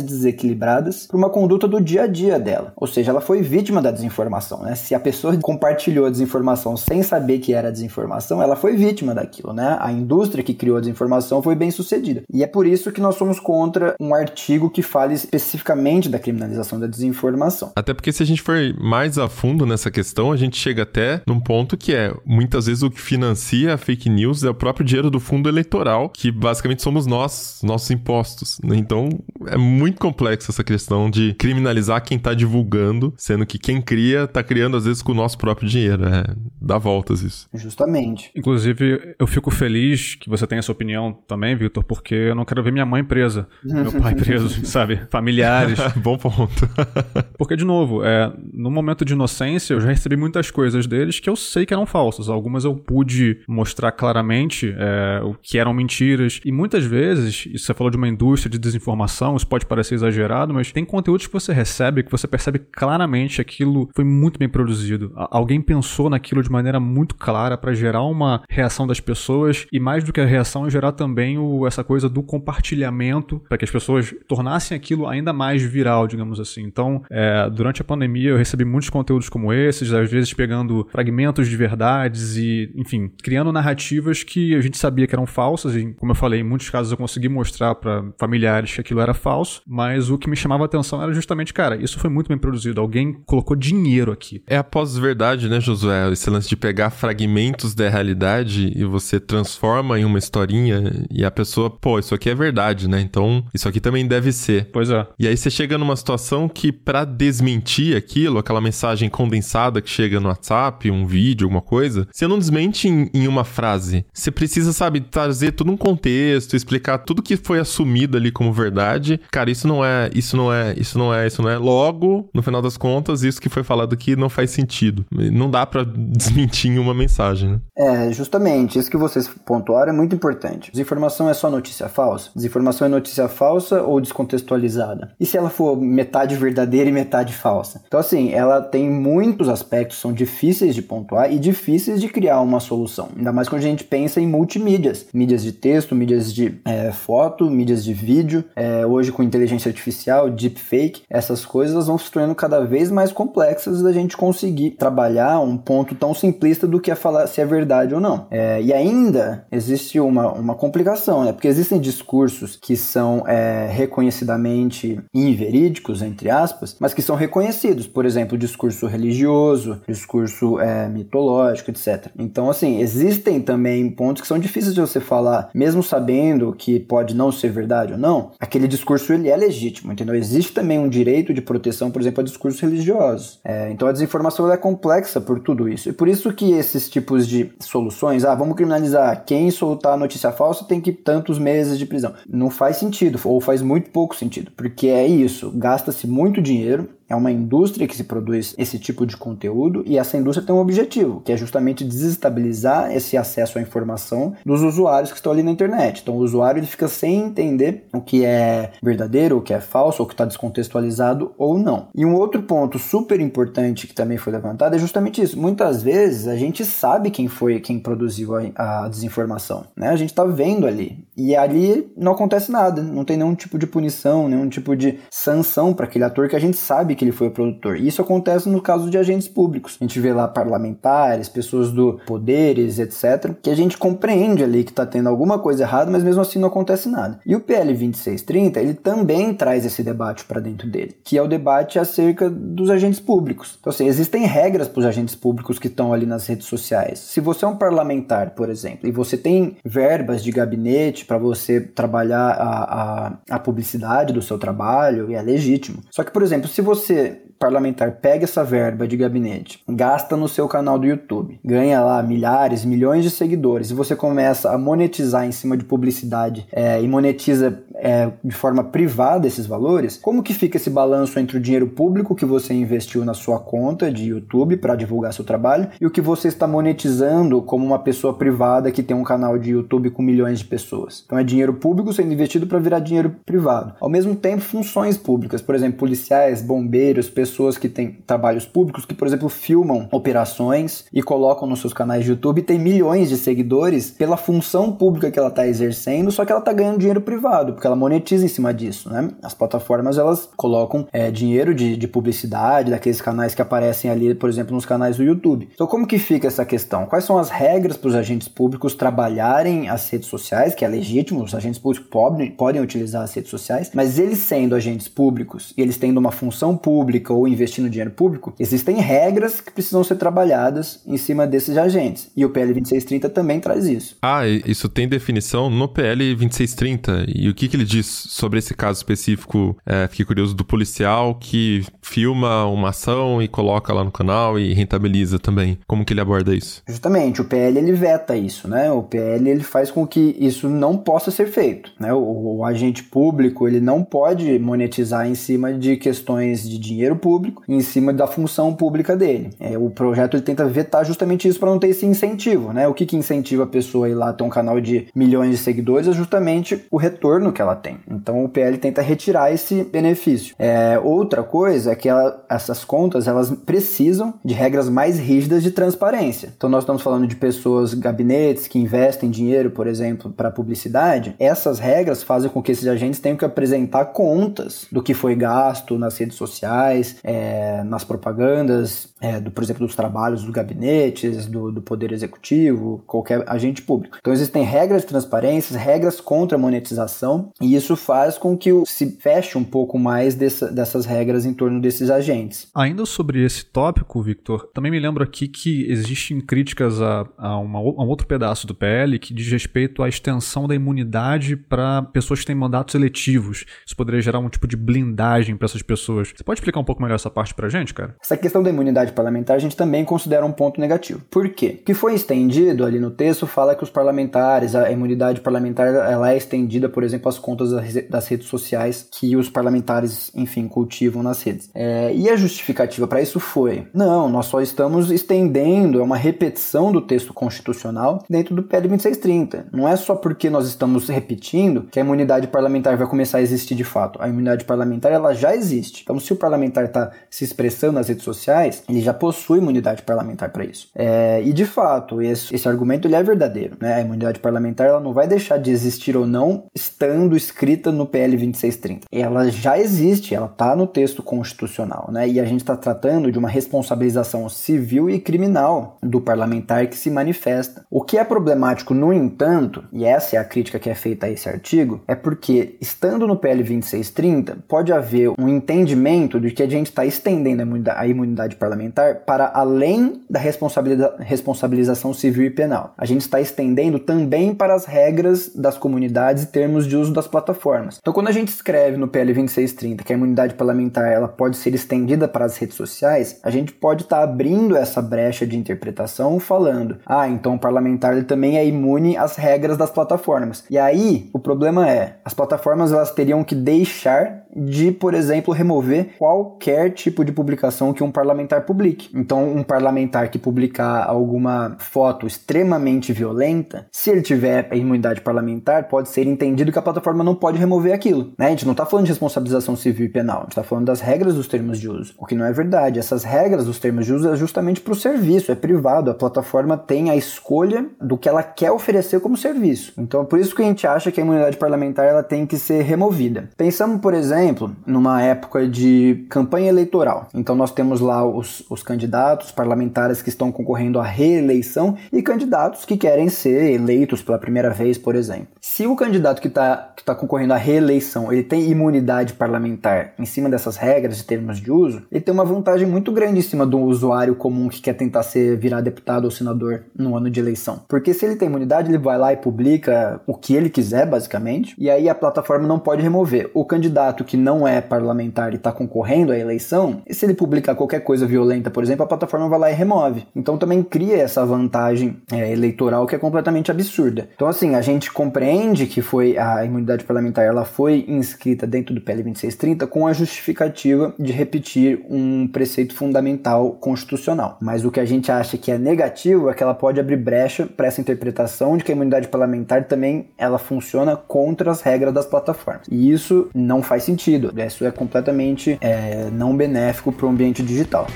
e desequilibradas por uma conduta do dia a dia dela. Ou seja, ela foi vítima da desinformação, né? Se a pessoa compartilhou a desinformação sem saber que era desinformação, ela foi vítima daquilo, né? A indústria que criou a desinformação foi bem sucedida. E é por isso que nós somos contra um artigo que fale especificamente da criminalização da desinformação. Até porque se a gente for mais a fundo nessa questão, a gente chega até num ponto que é muitas vezes o que financia a fake news é o próprio dinheiro do fundo eleitoral, que basicamente somos nós, nossos impostos. Né? Então é muito complexo essa questão de criminalizar quem está divulgando, sendo que quem cria está criando às vezes com o nosso próprio dinheiro. É, dá voltas isso. Justamente. Inclusive, eu fico feliz que você tenha essa opinião também, Victor, porque eu não quero ver minha mãe presa, meu pai (laughs) preso, sabe? Familiares. (laughs) Bom ponto. (laughs) porque, de novo, é, no momento de inocência, eu já recebi muitas coisas deles que eu sei que eram falsas. Algumas eu pude mostrar claramente é, o que eram mentiras. E muitas vezes, e você falou de uma indústria de desinformação, isso pode parecer exagerado, mas tem conteúdos que você recebe que você percebe claramente aquilo foi muito bem produzido. Alguém pensou naquilo de maneira muito clara para gerar uma reação das pessoas e mais do que a reação, gerar também o, essa coisa do compartilhamento para que as pessoas tornassem aquilo ainda mais viral, digamos assim. Então, é, durante a pandemia eu recebi muitos conteúdos como esses, às vezes pegando fragmentos de verdades e, enfim, criando narrativas que a gente sabia que eram falsas e, como eu falei, em muitos casos eu consegui mostrar para familiares que aquilo era falso, mas o que me chamava a atenção era justamente, cara, isso foi muito bem produzido, alguém colocou dinheiro aqui. É a pós-verdade, né, Josué? Esse lance de pegar fragmentos da realidade e você transforma em uma historinha e a pessoa, pô, isso aqui é verdade, né? Então, isso aqui também deve ser. Pois é. E aí você chega numa situação que para desmentir aquilo, aquela mensagem condensada que chega no WhatsApp, um vídeo, alguma coisa, você não desmente em, em uma frase. Você precisa, sabe, trazer todo um contexto, explicar tudo que foi assumido ali como verdade. Cara, isso não é, isso não é, isso não é, isso não é. Logo, no final das contas, isso que foi falado aqui não faz sentido. Não dá para (laughs) desmentir uma mensagem, né? É, justamente, isso que vocês pontuaram é muito importante. Desinformação é só notícia falsa? Desinformação é notícia falsa ou descontextualizada? E se ela for metade verdadeira e metade falsa? Então, assim, ela tem muitos aspectos, são difíceis de pontuar e difíceis de criar uma solução. Ainda mais quando a gente pensa em multimídias. Mídias de texto, mídias de é, foto, mídias de vídeo. É, hoje com inteligência artificial, deepfake, essas coisas vão se tornando cada vez mais complexas da gente conseguir trabalhar um ponto tão simplista do que é falar se é verdade ou não. É, e ainda existe uma, uma complicação, né? Porque existem discursos que são é, reconhecidamente inverídicos, entre aspas, mas que são reconhecidos. Por exemplo, discurso religioso, discurso é, mitológico, etc. Então, assim, existem também pontos que são difíceis de você falar, mesmo sabendo que pode não ser verdade ou não, aquele discurso ele é legítimo, entendeu? Existe também um direito de proteção, por exemplo, a discursos religiosos. É, então a desinformação é complexa por tudo isso. E por isso que esses tipos de soluções, ah, vamos criminalizar quem soltar notícia falsa tem que tantos meses de prisão. Não faz sentido, ou faz muito pouco sentido, porque é isso, gasta-se muito dinheiro é uma indústria que se produz esse tipo de conteúdo e essa indústria tem um objetivo, que é justamente desestabilizar esse acesso à informação dos usuários que estão ali na internet. Então o usuário ele fica sem entender o que é verdadeiro, o que é falso, o que está descontextualizado ou não. E um outro ponto super importante que também foi levantado é justamente isso. Muitas vezes a gente sabe quem foi quem produziu a, a desinformação, né? A gente está vendo ali e ali não acontece nada, não tem nenhum tipo de punição, nenhum tipo de sanção para aquele ator que a gente sabe que ele foi o produtor. Isso acontece no caso de agentes públicos. A gente vê lá parlamentares, pessoas do poderes, etc., que a gente compreende ali que está tendo alguma coisa errada, mas mesmo assim não acontece nada. E o PL 2630, ele também traz esse debate para dentro dele, que é o debate acerca dos agentes públicos. Então, assim, existem regras para os agentes públicos que estão ali nas redes sociais. Se você é um parlamentar, por exemplo, e você tem verbas de gabinete para você trabalhar a, a, a publicidade do seu trabalho, é legítimo. Só que, por exemplo, se você Leute, parlamentar pega essa verba de gabinete, gasta no seu canal do YouTube, ganha lá milhares, milhões de seguidores e você começa a monetizar em cima de publicidade é, e monetiza é, de forma privada esses valores, como que fica esse balanço entre o dinheiro público que você investiu na sua conta de YouTube para divulgar seu trabalho e o que você está monetizando como uma pessoa privada que tem um canal de YouTube com milhões de pessoas? Então é dinheiro público sendo investido para virar dinheiro privado. Ao mesmo tempo, funções públicas, por exemplo, policiais, bombeiros, pessoas pessoas que têm trabalhos públicos que, por exemplo, filmam operações e colocam nos seus canais de YouTube e tem milhões de seguidores pela função pública que ela está exercendo, só que ela está ganhando dinheiro privado, porque ela monetiza em cima disso, né? As plataformas, elas colocam é, dinheiro de, de publicidade daqueles canais que aparecem ali, por exemplo, nos canais do YouTube. Então, como que fica essa questão? Quais são as regras para os agentes públicos trabalharem as redes sociais, que é legítimo, os agentes públicos podem, podem utilizar as redes sociais, mas eles sendo agentes públicos e eles tendo uma função pública ou investindo dinheiro público, existem regras que precisam ser trabalhadas em cima desses agentes. E o PL 2630 também traz isso. Ah, isso tem definição no PL 2630. E o que, que ele diz sobre esse caso específico? É, fiquei curioso do policial que filma uma ação e coloca lá no canal e rentabiliza também. Como que ele aborda isso? Justamente, o PL ele veta isso, né? O PL ele faz com que isso não possa ser feito, né? O, o agente público ele não pode monetizar em cima de questões de dinheiro público público em cima da função pública dele. É, o projeto ele tenta vetar justamente isso para não ter esse incentivo, né? O que, que incentiva a pessoa a ir lá ter um canal de milhões de seguidores é justamente o retorno que ela tem. Então o PL tenta retirar esse benefício. É, outra coisa é que ela, essas contas elas precisam de regras mais rígidas de transparência. Então nós estamos falando de pessoas, gabinetes que investem dinheiro, por exemplo, para publicidade. Essas regras fazem com que esses agentes tenham que apresentar contas do que foi gasto nas redes sociais, é, nas propagandas, é, do, por exemplo, dos trabalhos dos gabinetes, do, do, poder executivo, qualquer agente público. Então existem regras de transparência, regras contra a monetização, e isso faz com que se feche um pouco mais dessa, dessas regras em torno desses agentes. Ainda sobre esse tópico, Victor, também me lembro aqui que existem críticas a, a, uma, a um outro pedaço do PL que diz respeito à extensão da imunidade para pessoas que têm mandatos eletivos. Isso poderia gerar um tipo de blindagem para essas pessoas. Você pode explicar um pouco melhor essa parte pra gente, cara? Essa questão da imunidade parlamentar a gente também considera um ponto negativo. Por quê? O que foi estendido ali no texto fala que os parlamentares, a imunidade parlamentar, ela é estendida, por exemplo, às contas das redes sociais que os parlamentares, enfim, cultivam nas redes. É, e a justificativa para isso foi: não, nós só estamos estendendo, é uma repetição do texto constitucional dentro do PL 2630. Não é só porque nós estamos repetindo que a imunidade parlamentar vai começar a existir de fato. A imunidade parlamentar ela já existe. Então, se o parlamentar está se expressando nas redes sociais, ele já possui imunidade parlamentar para isso. É, e de fato, esse, esse argumento ele é verdadeiro. Né? A imunidade parlamentar ela não vai deixar de existir ou não estando escrita no PL 2630. Ela já existe, ela está no texto constitucional. Né? E a gente está tratando de uma responsabilização civil e criminal do parlamentar que se manifesta. O que é problemático, no entanto, e essa é a crítica que é feita a esse artigo, é porque, estando no PL 2630, pode haver um entendimento de que a gente está estendendo a imunidade, a imunidade, parlamentar para além da responsabiliza responsabilização civil e penal. A gente está estendendo também para as regras das comunidades e termos de uso das plataformas. Então, quando a gente escreve no PL 2630 que a imunidade parlamentar ela pode ser estendida para as redes sociais, a gente pode estar tá abrindo essa brecha de interpretação falando, ah, então o parlamentar ele também é imune às regras das plataformas. E aí, o problema é, as plataformas elas teriam que deixar de, por exemplo, remover qualquer tipo de publicação que um parlamentar publique. Então, um parlamentar que publicar alguma foto extremamente violenta, se ele tiver a imunidade parlamentar, pode ser entendido que a plataforma não pode remover aquilo. Né? A gente não está falando de responsabilização civil e penal, a gente está falando das regras dos termos de uso, o que não é verdade. Essas regras dos termos de uso é justamente para o serviço, é privado. A plataforma tem a escolha do que ela quer oferecer como serviço. Então, por isso que a gente acha que a imunidade parlamentar ela tem que ser removida. Pensamos, por exemplo, exemplo, numa época de campanha eleitoral. Então nós temos lá os, os candidatos parlamentares que estão concorrendo à reeleição e candidatos que querem ser eleitos pela primeira vez, por exemplo. Se o candidato que está que tá concorrendo à reeleição ele tem imunidade parlamentar em cima dessas regras e termos de uso, ele tem uma vantagem muito grande em cima do usuário comum que quer tentar ser virar deputado ou senador no ano de eleição. Porque se ele tem imunidade, ele vai lá e publica o que ele quiser, basicamente, e aí a plataforma não pode remover. O candidato que não é parlamentar e está concorrendo à eleição, se ele publicar qualquer coisa violenta, por exemplo, a plataforma vai lá e remove. Então também cria essa vantagem é, eleitoral que é completamente absurda. Então assim, a gente compreende que foi a imunidade parlamentar, ela foi inscrita dentro do PL 2630 com a justificativa de repetir um preceito fundamental constitucional. Mas o que a gente acha que é negativo é que ela pode abrir brecha para essa interpretação de que a imunidade parlamentar também ela funciona contra as regras das plataformas. E isso não faz sentido. Isso é completamente é, não benéfico para o ambiente digital.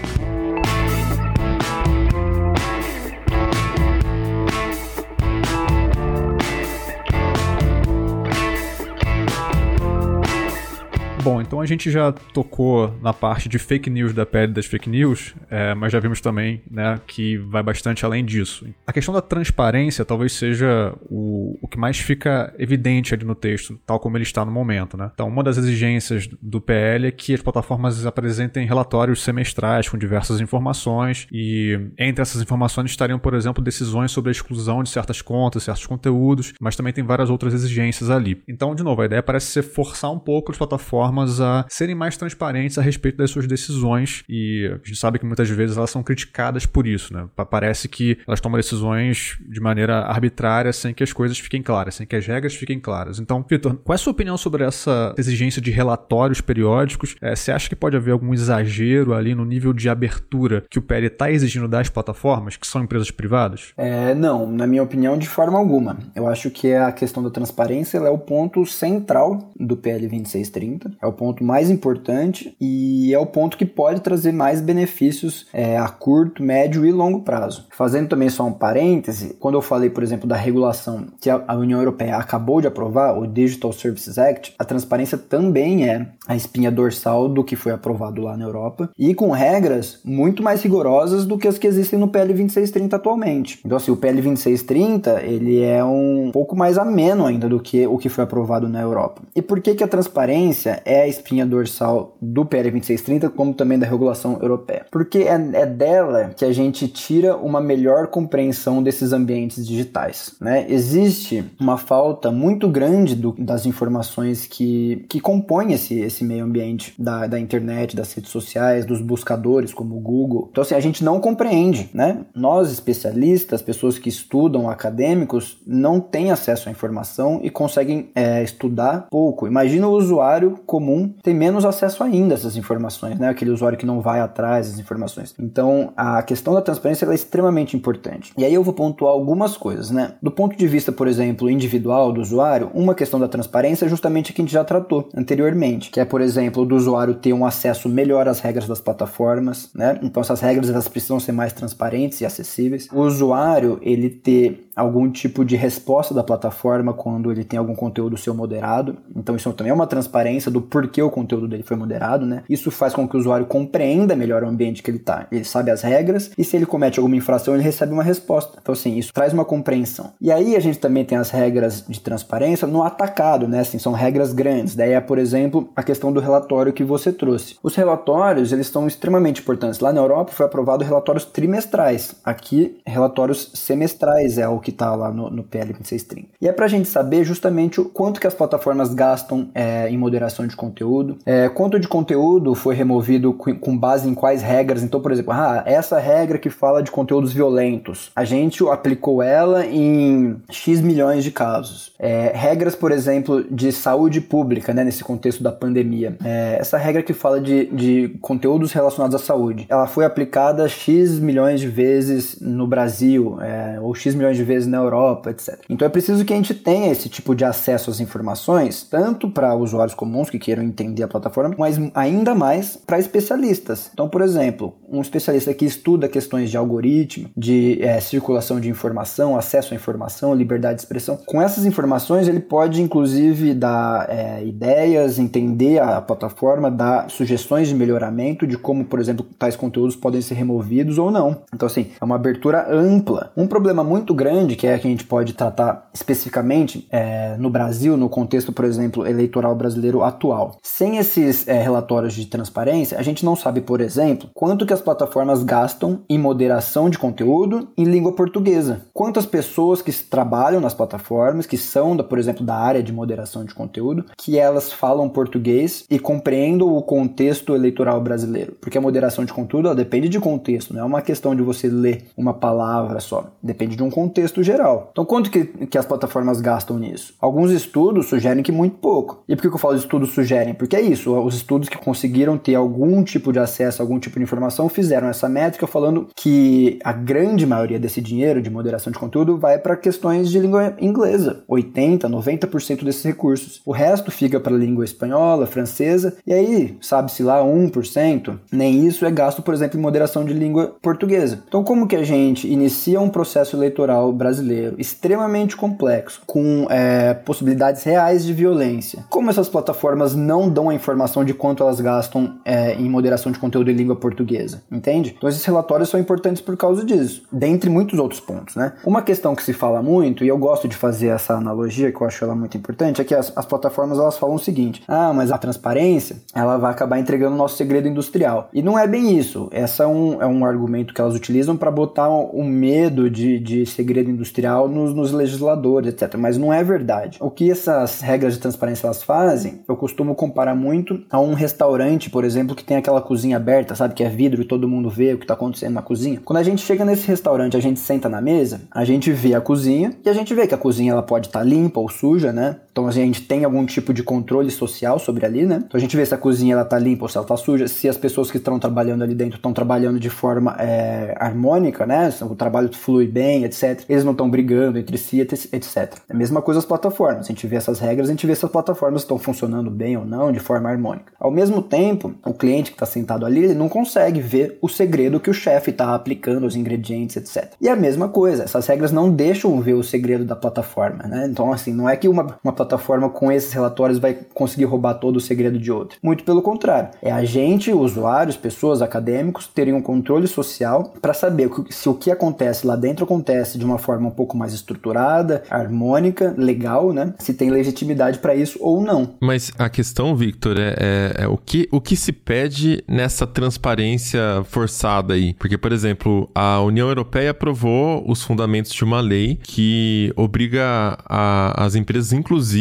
Bom, então a gente já tocou na parte de fake news da pele das fake news, é, mas já vimos também né, que vai bastante além disso. A questão da transparência talvez seja o, o que mais fica evidente ali no texto, tal como ele está no momento. Né? Então, uma das exigências do PL é que as plataformas apresentem relatórios semestrais com diversas informações e entre essas informações estariam, por exemplo, decisões sobre a exclusão de certas contas, certos conteúdos, mas também tem várias outras exigências ali. Então, de novo, a ideia parece ser forçar um pouco as plataformas plataformas a serem mais transparentes a respeito das suas decisões e a gente sabe que muitas vezes elas são criticadas por isso, né? Parece que elas tomam decisões de maneira arbitrária sem que as coisas fiquem claras, sem que as regras fiquem claras. Então, Vitor, qual é a sua opinião sobre essa exigência de relatórios periódicos? É, você acha que pode haver algum exagero ali no nível de abertura que o PL está exigindo das plataformas, que são empresas privadas? É, não, na minha opinião, de forma alguma. Eu acho que a questão da transparência é o ponto central do PL 2630. É o ponto mais importante e é o ponto que pode trazer mais benefícios é, a curto, médio e longo prazo. Fazendo também só um parêntese, quando eu falei, por exemplo, da regulação que a União Europeia acabou de aprovar, o Digital Services Act, a transparência também é a espinha dorsal do que foi aprovado lá na Europa e com regras muito mais rigorosas do que as que existem no PL 2630 atualmente. Então, assim, o PL 2630 ele é um pouco mais ameno ainda do que o que foi aprovado na Europa. E por que, que a transparência é a espinha dorsal do PL 2630, como também da regulação europeia. Porque é, é dela que a gente tira uma melhor compreensão desses ambientes digitais. Né? Existe uma falta muito grande do, das informações que, que compõem esse, esse meio ambiente da, da internet, das redes sociais, dos buscadores como o Google. Então, assim, a gente não compreende. Né? Nós, especialistas, pessoas que estudam, acadêmicos, não têm acesso à informação e conseguem é, estudar pouco. Imagina o usuário comum tem menos acesso ainda a essas informações, né? Aquele usuário que não vai atrás das informações. Então, a questão da transparência é extremamente importante. E aí eu vou pontuar algumas coisas, né? Do ponto de vista, por exemplo, individual do usuário, uma questão da transparência é justamente a que a gente já tratou anteriormente, que é, por exemplo, do usuário ter um acesso melhor às regras das plataformas, né? Então, essas regras elas precisam ser mais transparentes e acessíveis. O usuário, ele ter algum tipo de resposta da plataforma quando ele tem algum conteúdo seu moderado. Então isso também é uma transparência do porquê o conteúdo dele foi moderado, né? Isso faz com que o usuário compreenda melhor o ambiente que ele está. Ele sabe as regras e se ele comete alguma infração, ele recebe uma resposta. Então assim, isso traz uma compreensão. E aí a gente também tem as regras de transparência no atacado, né? Assim, são regras grandes. Daí é, por exemplo, a questão do relatório que você trouxe. Os relatórios, eles são extremamente importantes. Lá na Europa foi aprovado relatórios trimestrais. Aqui, relatórios semestrais é o que está lá no, no PL 2630. E é para a gente saber justamente o quanto que as plataformas gastam é, em moderação de conteúdo, é, quanto de conteúdo foi removido com base em quais regras. Então, por exemplo, ah, essa regra que fala de conteúdos violentos, a gente aplicou ela em X milhões de casos. É, regras, por exemplo, de saúde pública, né, nesse contexto da pandemia. É, essa regra que fala de, de conteúdos relacionados à saúde, ela foi aplicada X milhões de vezes no Brasil, é, ou X milhões de vezes vezes na Europa, etc. Então é preciso que a gente tenha esse tipo de acesso às informações, tanto para usuários comuns que queiram entender a plataforma, mas ainda mais para especialistas. Então, por exemplo, um especialista que estuda questões de algoritmo, de é, circulação de informação, acesso à informação, liberdade de expressão, com essas informações ele pode inclusive dar é, ideias, entender a plataforma, dar sugestões de melhoramento de como, por exemplo, tais conteúdos podem ser removidos ou não. Então, assim, é uma abertura ampla. Um problema muito grande que é que a gente pode tratar especificamente é, no Brasil, no contexto, por exemplo, eleitoral brasileiro atual. Sem esses é, relatórios de transparência, a gente não sabe, por exemplo, quanto que as plataformas gastam em moderação de conteúdo em língua portuguesa. Quantas pessoas que trabalham nas plataformas, que são, por exemplo, da área de moderação de conteúdo, que elas falam português e compreendem o contexto eleitoral brasileiro. Porque a moderação de conteúdo depende de contexto, não é uma questão de você ler uma palavra só. Depende de um contexto geral. Então, quanto que, que as plataformas gastam nisso? Alguns estudos sugerem que muito pouco. E por que eu falo estudos sugerem? Porque é isso, os estudos que conseguiram ter algum tipo de acesso, algum tipo de informação, fizeram essa métrica falando que a grande maioria desse dinheiro de moderação de conteúdo vai para questões de língua inglesa. 80, 90% desses recursos. O resto fica para língua espanhola, francesa, e aí, sabe-se lá, 1%, nem isso é gasto, por exemplo, em moderação de língua portuguesa. Então, como que a gente inicia um processo eleitoral brasileiro extremamente complexo, com é, possibilidades reais de violência? Como essas plataformas não dão a informação de quanto elas gastam é, em moderação de conteúdo em língua portuguesa? Entende? Então, esses relatórios são importantes por causa disso, dentre muitos outros pontos, né? Uma questão que se fala muito, e eu gosto de fazer essa analogia, que eu acho ela muito importante, é que as, as plataformas elas falam o seguinte: ah, mas a transparência ela vai acabar entregando o nosso segredo industrial. E não é bem isso. Essa é um, é um argumento que elas utilizam para botar o um medo de, de segredo industrial nos, nos legisladores, etc. Mas não é verdade. O que essas regras de transparência elas fazem, eu costumo comparar muito a um restaurante, por exemplo, que tem aquela cozinha aberta, sabe? Que é vidro e todo mundo vê o que está acontecendo na cozinha. Quando a gente chega nesse restaurante, a gente senta na mesa, a gente vê a cozinha e a gente vê que a cozinha ela pode estar tá limpa ou suja, né? Então a gente tem algum tipo de controle social sobre ali, né? Então a gente vê se a cozinha ela tá limpa ou se ela tá suja, se as pessoas que estão trabalhando ali dentro estão trabalhando de forma é, harmônica, né? Se o trabalho flui bem, etc. Eles não estão brigando entre si, etc. É a mesma coisa as plataformas. A gente vê essas regras, a gente vê se as plataformas estão funcionando bem ou não, de forma harmônica. Ao mesmo tempo, o cliente que está sentado ali, ele não consegue ver o segredo que o chefe está aplicando, os ingredientes, etc. E é a mesma coisa, essas regras não deixam ver o segredo da plataforma, né? Então, assim, não é que uma, uma plataforma com esses relatórios vai conseguir roubar todo o segredo de outro. Muito pelo contrário. É a gente, usuários, pessoas, acadêmicos, terem um controle social para saber se o que acontece lá dentro acontece de uma forma um pouco mais estruturada, harmônica, legal, né? Se tem legitimidade para isso ou não. Mas a questão, Victor, é, é, é, o, que, o que se pede nessa transparência forçada aí? Porque, por exemplo, a União Europeia aprovou os fundamentos de uma lei que obriga a, as empresas, inclusive,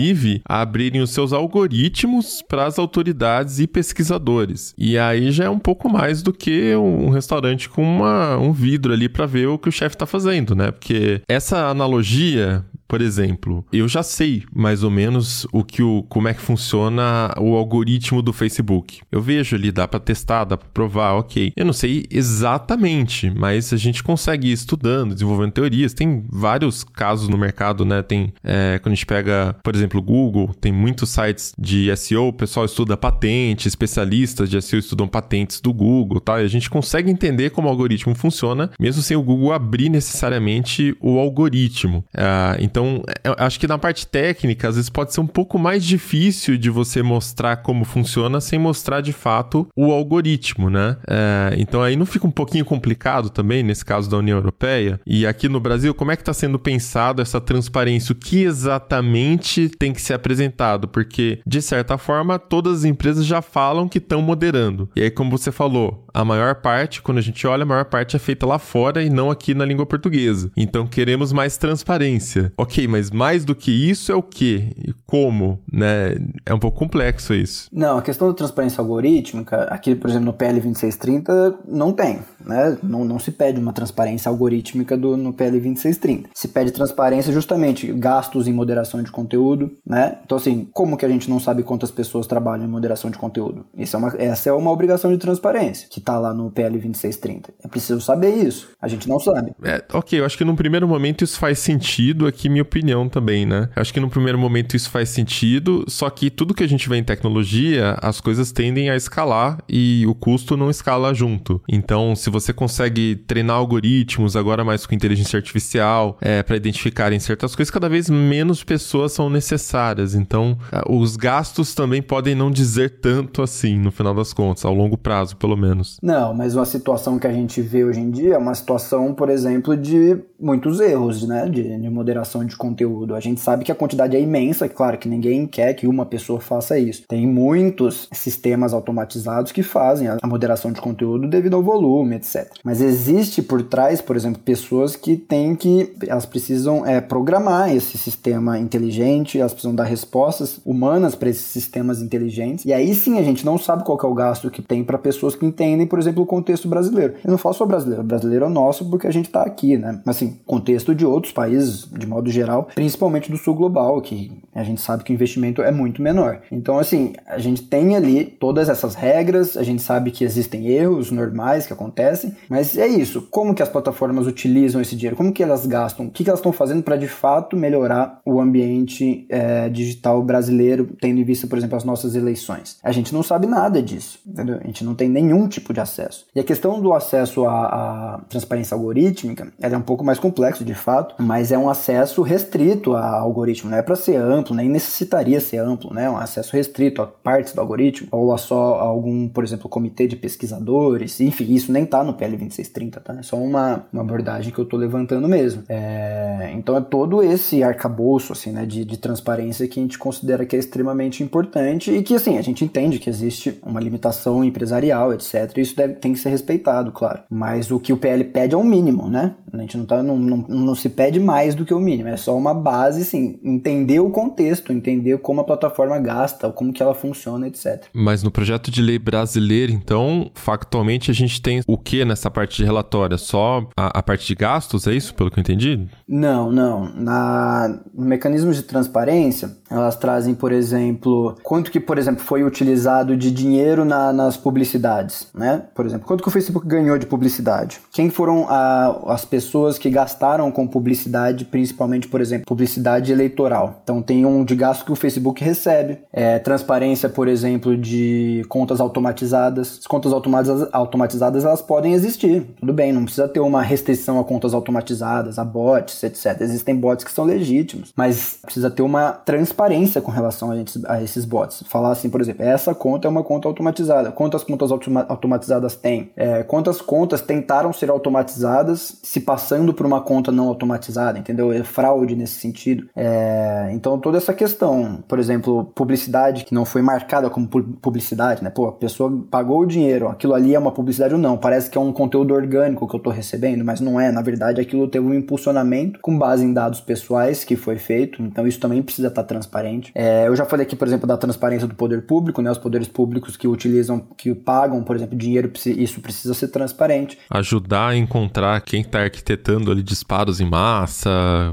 a abrirem os seus algoritmos para as autoridades e pesquisadores. E aí já é um pouco mais do que um restaurante com uma, um vidro ali para ver o que o chefe está fazendo, né? Porque essa analogia por exemplo, eu já sei mais ou menos o que o, como é que funciona o algoritmo do Facebook. Eu vejo ali, dá para testar, dá para provar, ok. Eu não sei exatamente, mas a gente consegue ir estudando, desenvolvendo teorias. Tem vários casos no mercado, né? Tem é, quando a gente pega, por exemplo, o Google, tem muitos sites de SEO, o pessoal estuda patente, especialistas de SEO estudam patentes do Google, tal. E a gente consegue entender como o algoritmo funciona, mesmo sem o Google abrir necessariamente o algoritmo. Ah, então então, acho que na parte técnica, às vezes pode ser um pouco mais difícil de você mostrar como funciona sem mostrar de fato o algoritmo, né? É, então aí não fica um pouquinho complicado também, nesse caso da União Europeia? E aqui no Brasil, como é que está sendo pensado essa transparência? O que exatamente tem que ser apresentado? Porque, de certa forma, todas as empresas já falam que estão moderando. E aí, como você falou, a maior parte, quando a gente olha, a maior parte é feita lá fora e não aqui na língua portuguesa. Então, queremos mais transparência. Ok, ok, mas mais do que isso é o quê? E como? Né? É um pouco complexo isso. Não, a questão da transparência algorítmica, aqui, por exemplo, no PL 2630, não tem. Né? Não, não se pede uma transparência algorítmica do, no PL 2630. Se pede transparência justamente gastos em moderação de conteúdo, né? Então, assim, como que a gente não sabe quantas pessoas trabalham em moderação de conteúdo? Isso é uma, essa é uma obrigação de transparência que está lá no PL 2630. É preciso saber isso. A gente não sabe. É, ok, eu acho que num primeiro momento isso faz sentido, aqui minha opinião também, né? Acho que no primeiro momento isso faz sentido, só que tudo que a gente vê em tecnologia, as coisas tendem a escalar e o custo não escala junto. Então, se você consegue treinar algoritmos agora mais com inteligência artificial é, para identificarem certas coisas, cada vez menos pessoas são necessárias. Então, os gastos também podem não dizer tanto assim, no final das contas, ao longo prazo, pelo menos. Não, mas uma situação que a gente vê hoje em dia é uma situação, por exemplo, de muitos erros, né, de, de moderação de conteúdo. A gente sabe que a quantidade é imensa, claro que ninguém quer que uma pessoa faça isso. Tem muitos sistemas automatizados que fazem a moderação de conteúdo devido ao volume, etc. Mas existe por trás, por exemplo, pessoas que têm que, elas precisam é, programar esse sistema inteligente, elas precisam dar respostas humanas para esses sistemas inteligentes. E aí sim a gente não sabe qual é o gasto que tem para pessoas que entendem, por exemplo, o contexto brasileiro. Eu não falo só brasileiro, brasileiro é nosso porque a gente está aqui, né? Mas assim, contexto de outros países, de modo geral, principalmente do sul global, que a gente sabe que o investimento é muito menor. Então, assim, a gente tem ali todas essas regras, a gente sabe que existem erros normais que acontecem, mas é isso. Como que as plataformas utilizam esse dinheiro? Como que elas gastam? O que, que elas estão fazendo para de fato melhorar o ambiente é, digital brasileiro, tendo em vista, por exemplo, as nossas eleições? A gente não sabe nada disso, entendeu? A gente não tem nenhum tipo de acesso. E a questão do acesso à, à transparência algorítmica, ela é um pouco mais complexo de fato, mas é um acesso restrito a algoritmo, não é para ser amplo, nem necessitaria ser amplo, né? Um acesso restrito a partes do algoritmo ou a só algum, por exemplo, comitê de pesquisadores, enfim, isso nem tá no PL 2630, tá? É só uma, uma abordagem que eu tô levantando mesmo. É, então é todo esse arcabouço, assim, né, de, de transparência que a gente considera que é extremamente importante e que, assim, a gente entende que existe uma limitação empresarial, etc. Isso deve, tem que ser respeitado, claro. Mas o que o PL pede é um mínimo, né? A gente não, tá, não, não, não se pede mais do que o mínimo, é só uma base, assim, entender o contexto, entender como a plataforma gasta, como que ela funciona, etc. Mas no projeto de lei brasileiro, então, factualmente a gente tem o que nessa parte de relatório? Só a, a, parte de gastos, é isso, pelo que eu entendi? Não, não. Na, no mecanismo de transparência, elas trazem, por exemplo, quanto que, por exemplo, foi utilizado de dinheiro na, nas publicidades, né? Por exemplo, quanto que o Facebook ganhou de publicidade? Quem foram a, as pessoas que gastaram com publicidade, principalmente, por exemplo, publicidade eleitoral? Então tem um de gasto que o Facebook recebe, é, transparência, por exemplo, de contas automatizadas. As contas automatizadas, automatizadas elas podem existir, tudo bem, não precisa ter uma restrição a contas automatizadas, a bots, etc. Existem bots que são legítimos, mas precisa ter uma transparência com relação a, esses, a esses bots. Falar assim, por exemplo, essa conta é uma conta automatizada. Quantas contas automa automatizadas tem? É, quantas contas tentaram ser automatizadas se passando por uma conta não automatizada, entendeu? É fraude nesse sentido. É, então toda essa questão, por exemplo, publicidade que não foi marcada como publicidade, né? Pô, a pessoa pagou o dinheiro, aquilo ali é uma publicidade ou não? Parece que é um conteúdo orgânico que eu estou recebendo, mas não é. Na verdade, aquilo teve um impulsionamento com base em dados pessoais que foi feito, então isso também precisa estar transparente. É, eu já falei aqui, por exemplo, da transparência do poder público, né? Os poderes públicos que utilizam, que pagam, por exemplo, dinheiro, isso precisa ser transparente. Ajudar a encontrar quem está arquitetando ali disparos em massa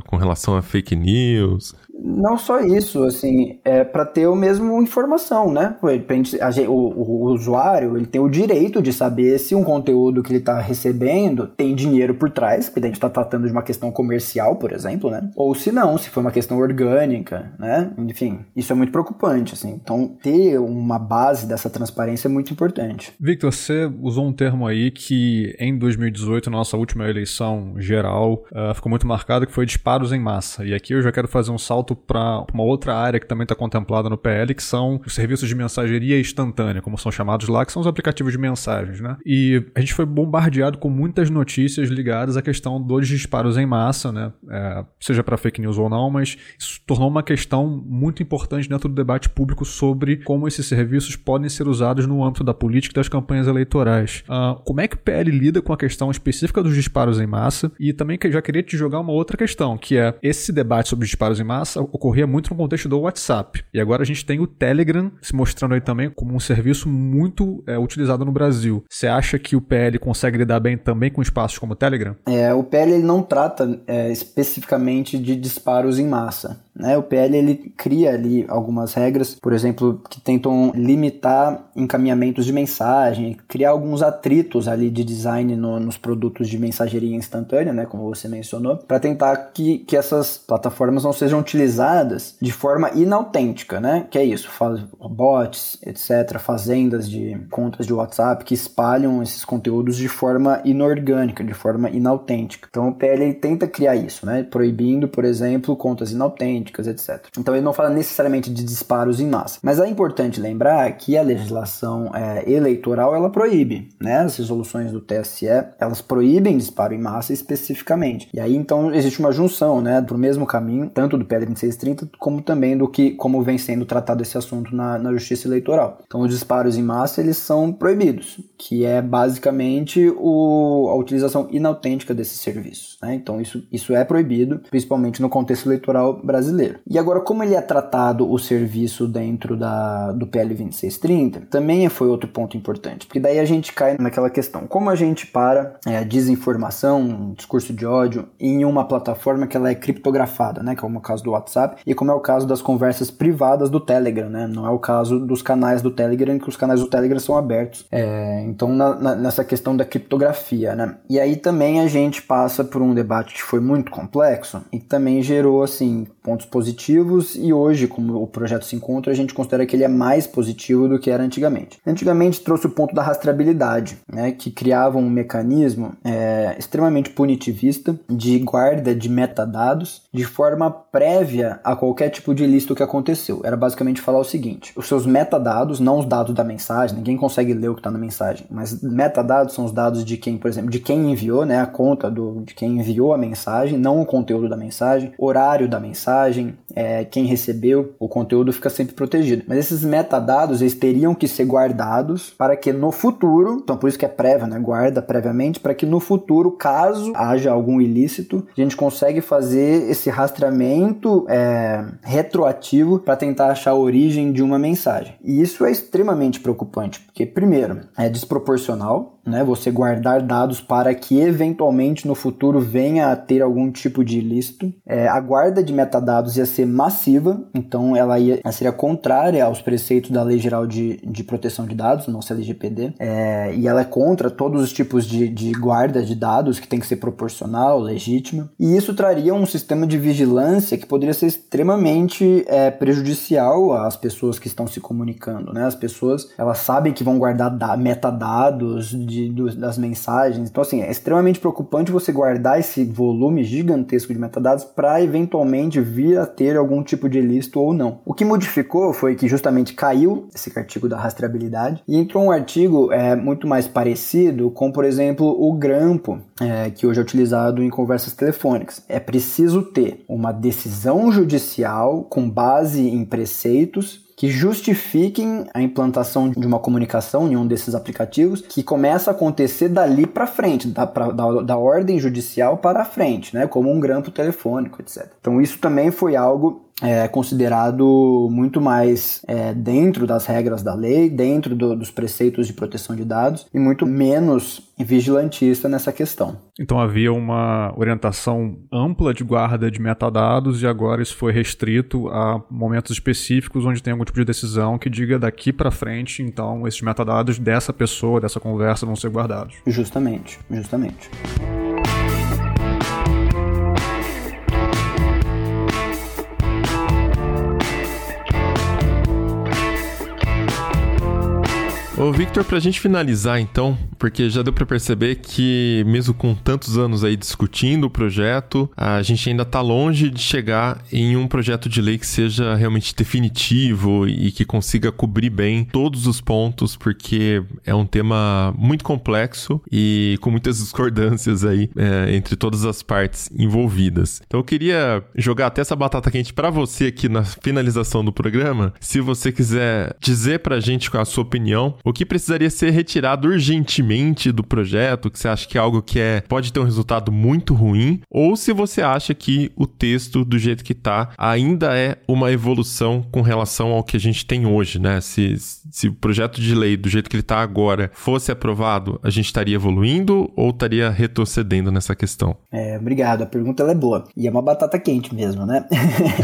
com relação a fake news. Não só isso, assim, é para ter o mesmo informação, né? A, o, o, usuário ele tem o direito de saber se um conteúdo que ele está recebendo tem dinheiro por trás, porque a gente está tratando de uma questão comercial, por exemplo, né? Ou se não, se foi uma questão orgânica, né? Enfim, isso é muito preocupante, assim. Então, ter uma base dessa transparência é muito importante. Victor, você usou um termo aí que em 2018, nossa última eleição geral, uh, ficou muito marcado, que foi disparos em massa. E aqui eu já quero fazer um salto para uma outra área que também está contemplada no PL, que são os serviços de mensageria instantânea, como são chamados lá, que são os aplicativos de mensagens, né? E a gente foi bombardeado com muitas notícias ligadas à questão dos disparos em massa, né? É, seja para fake news ou não, mas isso tornou uma questão muito importante dentro do debate público sobre como esses serviços podem ser usados no âmbito da política e das campanhas eleitorais. Uh, como é que o PL lida com a questão específica dos disparos em massa? E também já queria te jogar uma outra questão, que é esse debate sobre disparos em massa ocorria muito no contexto do WhatsApp. E agora a gente tem o Telegram se mostrando aí também como um serviço muito é, utilizado no Brasil. Você acha que o PL consegue lidar bem também com espaços como o Telegram? É, o PL ele não trata é, especificamente de disparos em massa. Né? O PL ele cria ali algumas regras, por exemplo, que tentam limitar encaminhamentos de mensagem, criar alguns atritos ali de design no, nos produtos de mensageria instantânea, né, como você mencionou, para tentar que, que essas plataformas não sejam utilizadas de forma inautêntica, né? Que é isso, bots, etc, fazendas de contas de WhatsApp que espalham esses conteúdos de forma inorgânica, de forma inautêntica. Então o PL tenta criar isso, né? Proibindo, por exemplo, contas inautênticas etc. Então ele não fala necessariamente de disparos em massa. Mas é importante lembrar que a legislação é, eleitoral ela proíbe, né? As resoluções do TSE elas proíbem disparo em massa especificamente. E aí então existe uma junção, né, do mesmo caminho, tanto do PL 2630 como também do que como vem sendo tratado esse assunto na, na Justiça Eleitoral. Então os disparos em massa eles são proibidos, que é basicamente o, a utilização inautêntica desses serviços. Né? Então isso, isso é proibido, principalmente no contexto eleitoral brasileiro. E agora, como ele é tratado o serviço dentro da, do PL 2630, também foi outro ponto importante, porque daí a gente cai naquela questão: como a gente para é, a desinformação, discurso de ódio em uma plataforma que ela é criptografada, né? Como é o caso do WhatsApp, e como é o caso das conversas privadas do Telegram, né? Não é o caso dos canais do Telegram, que os canais do Telegram são abertos. É, então, na, na, nessa questão da criptografia, né? E aí também a gente passa por um debate que foi muito complexo e também gerou, assim, pontos positivos e hoje, como o projeto se encontra, a gente considera que ele é mais positivo do que era antigamente. Antigamente trouxe o ponto da rastreabilidade, né, que criava um mecanismo é, extremamente punitivista de guarda de metadados de forma prévia a qualquer tipo de ilícito que aconteceu. Era basicamente falar o seguinte: os seus metadados, não os dados da mensagem, ninguém consegue ler o que está na mensagem, mas metadados são os dados de quem, por exemplo, de quem enviou, né, a conta do, de quem enviou a mensagem, não o conteúdo da mensagem, horário da mensagem é, quem recebeu, o conteúdo fica sempre protegido. Mas esses metadados eles teriam que ser guardados para que no futuro, então por isso que é prévia, né? Guarda previamente para que no futuro, caso haja algum ilícito, a gente consegue fazer esse rastreamento é, retroativo para tentar achar a origem de uma mensagem. E isso é extremamente preocupante, porque primeiro é desproporcional, né? Você guardar dados para que eventualmente no futuro venha a ter algum tipo de ilícito. É, a guarda de metadados ia ser massiva, então ela, ia, ela seria contrária aos preceitos da Lei Geral de, de Proteção de Dados, nossa LGPD, é, e ela é contra todos os tipos de, de guarda de dados que tem que ser proporcional, legítima. E isso traria um sistema de vigilância que poderia ser extremamente é, prejudicial às pessoas que estão se comunicando, né? As pessoas elas sabem que vão guardar metadados de, do, das mensagens. Então, assim, é extremamente preocupante você guardar esse volume gigantesco de metadados para eventualmente vir a ter algum tipo de ilícito ou não. O que modificou foi que justamente caiu esse artigo da rastreabilidade e entrou um artigo é, muito mais parecido com, por exemplo, o grampo, é, que hoje é utilizado em conversas telefônicas. É preciso ter uma decisão judicial com base em preceitos que justifiquem a implantação de uma comunicação em um desses aplicativos que começa a acontecer dali para frente, da, pra, da, da, ordem judicial para frente, né, como um grampo telefônico, etc. Então isso também foi algo é considerado muito mais é, dentro das regras da lei, dentro do, dos preceitos de proteção de dados e muito menos vigilantista nessa questão. Então havia uma orientação ampla de guarda de metadados e agora isso foi restrito a momentos específicos onde tem algum tipo de decisão que diga daqui para frente, então esses metadados dessa pessoa, dessa conversa vão ser guardados. Justamente, justamente. Ô, Victor, pra gente finalizar então, porque já deu para perceber que, mesmo com tantos anos aí discutindo o projeto, a gente ainda está longe de chegar em um projeto de lei que seja realmente definitivo e que consiga cobrir bem todos os pontos, porque é um tema muito complexo e com muitas (laughs) discordâncias aí é, entre todas as partes envolvidas. Então eu queria jogar até essa batata quente para você aqui na finalização do programa. Se você quiser dizer pra gente qual a sua opinião, o que precisaria ser retirado urgentemente do projeto, que você acha que é algo que é, pode ter um resultado muito ruim, ou se você acha que o texto, do jeito que tá, ainda é uma evolução com relação ao que a gente tem hoje, né? Se, se o projeto de lei, do jeito que ele tá agora, fosse aprovado, a gente estaria evoluindo ou estaria retrocedendo nessa questão? É, obrigado. A pergunta é boa. E é uma batata quente mesmo, né?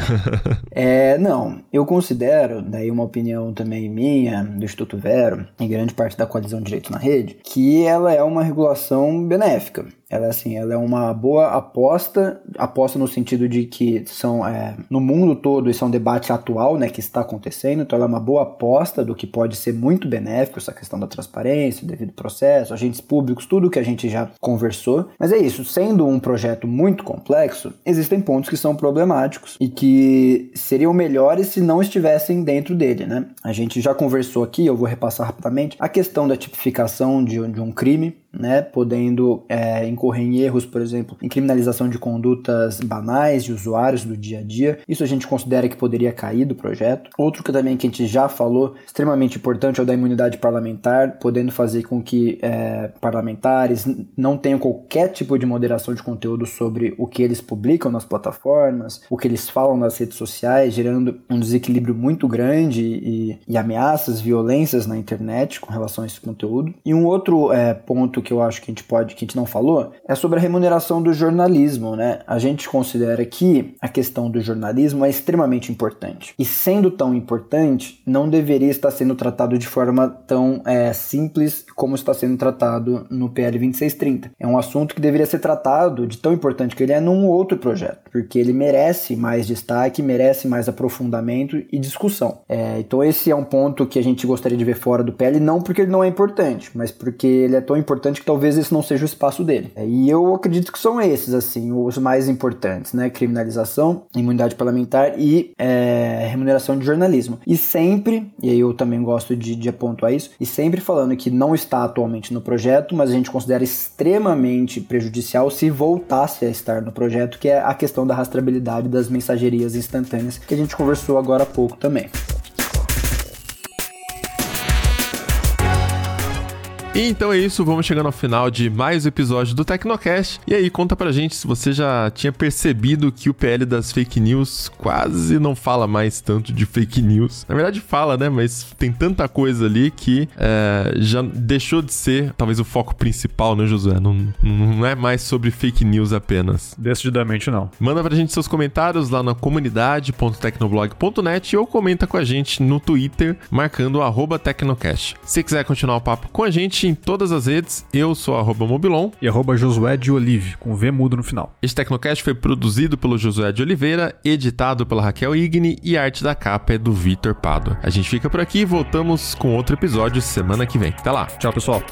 (laughs) é, não, eu considero, daí uma opinião também minha, do Instituto Vero, em grande parte da coalizão Direito na Rede, que ela é uma regulação benéfica. Ela, assim, ela é uma boa aposta, aposta no sentido de que são, é, no mundo todo, isso é um debate atual, né, que está acontecendo, então ela é uma boa aposta do que pode ser muito benéfico, essa questão da transparência, devido processo, agentes públicos, tudo que a gente já conversou. Mas é isso, sendo um projeto muito complexo, existem pontos que são problemáticos e que seriam melhores se não estivessem dentro dele, né? A gente já conversou aqui, eu vou repassar rapidamente, a questão da tipificação de, de um crime, né, podendo é, incorrer em erros, por exemplo, em criminalização de condutas banais de usuários do dia a dia. Isso a gente considera que poderia cair do projeto. Outro que também que a gente já falou, extremamente importante, é o da imunidade parlamentar, podendo fazer com que é, parlamentares não tenham qualquer tipo de moderação de conteúdo sobre o que eles publicam nas plataformas, o que eles falam nas redes sociais, gerando um desequilíbrio muito grande e, e ameaças, violências na internet com relação a esse conteúdo. E um outro é, ponto que eu acho que a gente pode, que a gente não falou, é sobre a remuneração do jornalismo, né? A gente considera que a questão do jornalismo é extremamente importante. E sendo tão importante, não deveria estar sendo tratado de forma tão é, simples como está sendo tratado no PL 2630. É um assunto que deveria ser tratado de tão importante que ele é num outro projeto, porque ele merece mais destaque, merece mais aprofundamento e discussão. É, então esse é um ponto que a gente gostaria de ver fora do PL, não porque ele não é importante, mas porque ele é tão importante que talvez esse não seja o espaço dele. É, e eu acredito que são esses, assim, os mais importantes, né? Criminalização, imunidade parlamentar e é, remuneração de jornalismo. E sempre, e aí eu também gosto de, de apontar isso, e sempre falando que não está atualmente no projeto, mas a gente considera extremamente prejudicial se voltasse a estar no projeto, que é a questão da rastreabilidade das mensagerias instantâneas, que a gente conversou agora há pouco também. E então é isso, vamos chegando ao final de mais um episódio do Tecnocast. E aí, conta pra gente se você já tinha percebido que o PL das fake news quase não fala mais tanto de fake news. Na verdade, fala, né? Mas tem tanta coisa ali que é, já deixou de ser talvez o foco principal, né, Josué? Não, não é mais sobre fake news apenas. Decididamente não. Manda pra gente seus comentários lá na comunidade.tecnoblog.net ou comenta com a gente no Twitter, marcando o Tecnocast. Se quiser continuar o papo com a gente, em todas as redes. Eu sou arroba Mobilon. E arroba Josué de Olive, com V mudo no final. Este Tecnocast foi produzido pelo Josué de Oliveira, editado pela Raquel Igni e a arte da capa é do Vitor Pado. A gente fica por aqui e voltamos com outro episódio semana que vem. Até lá. Tchau, pessoal.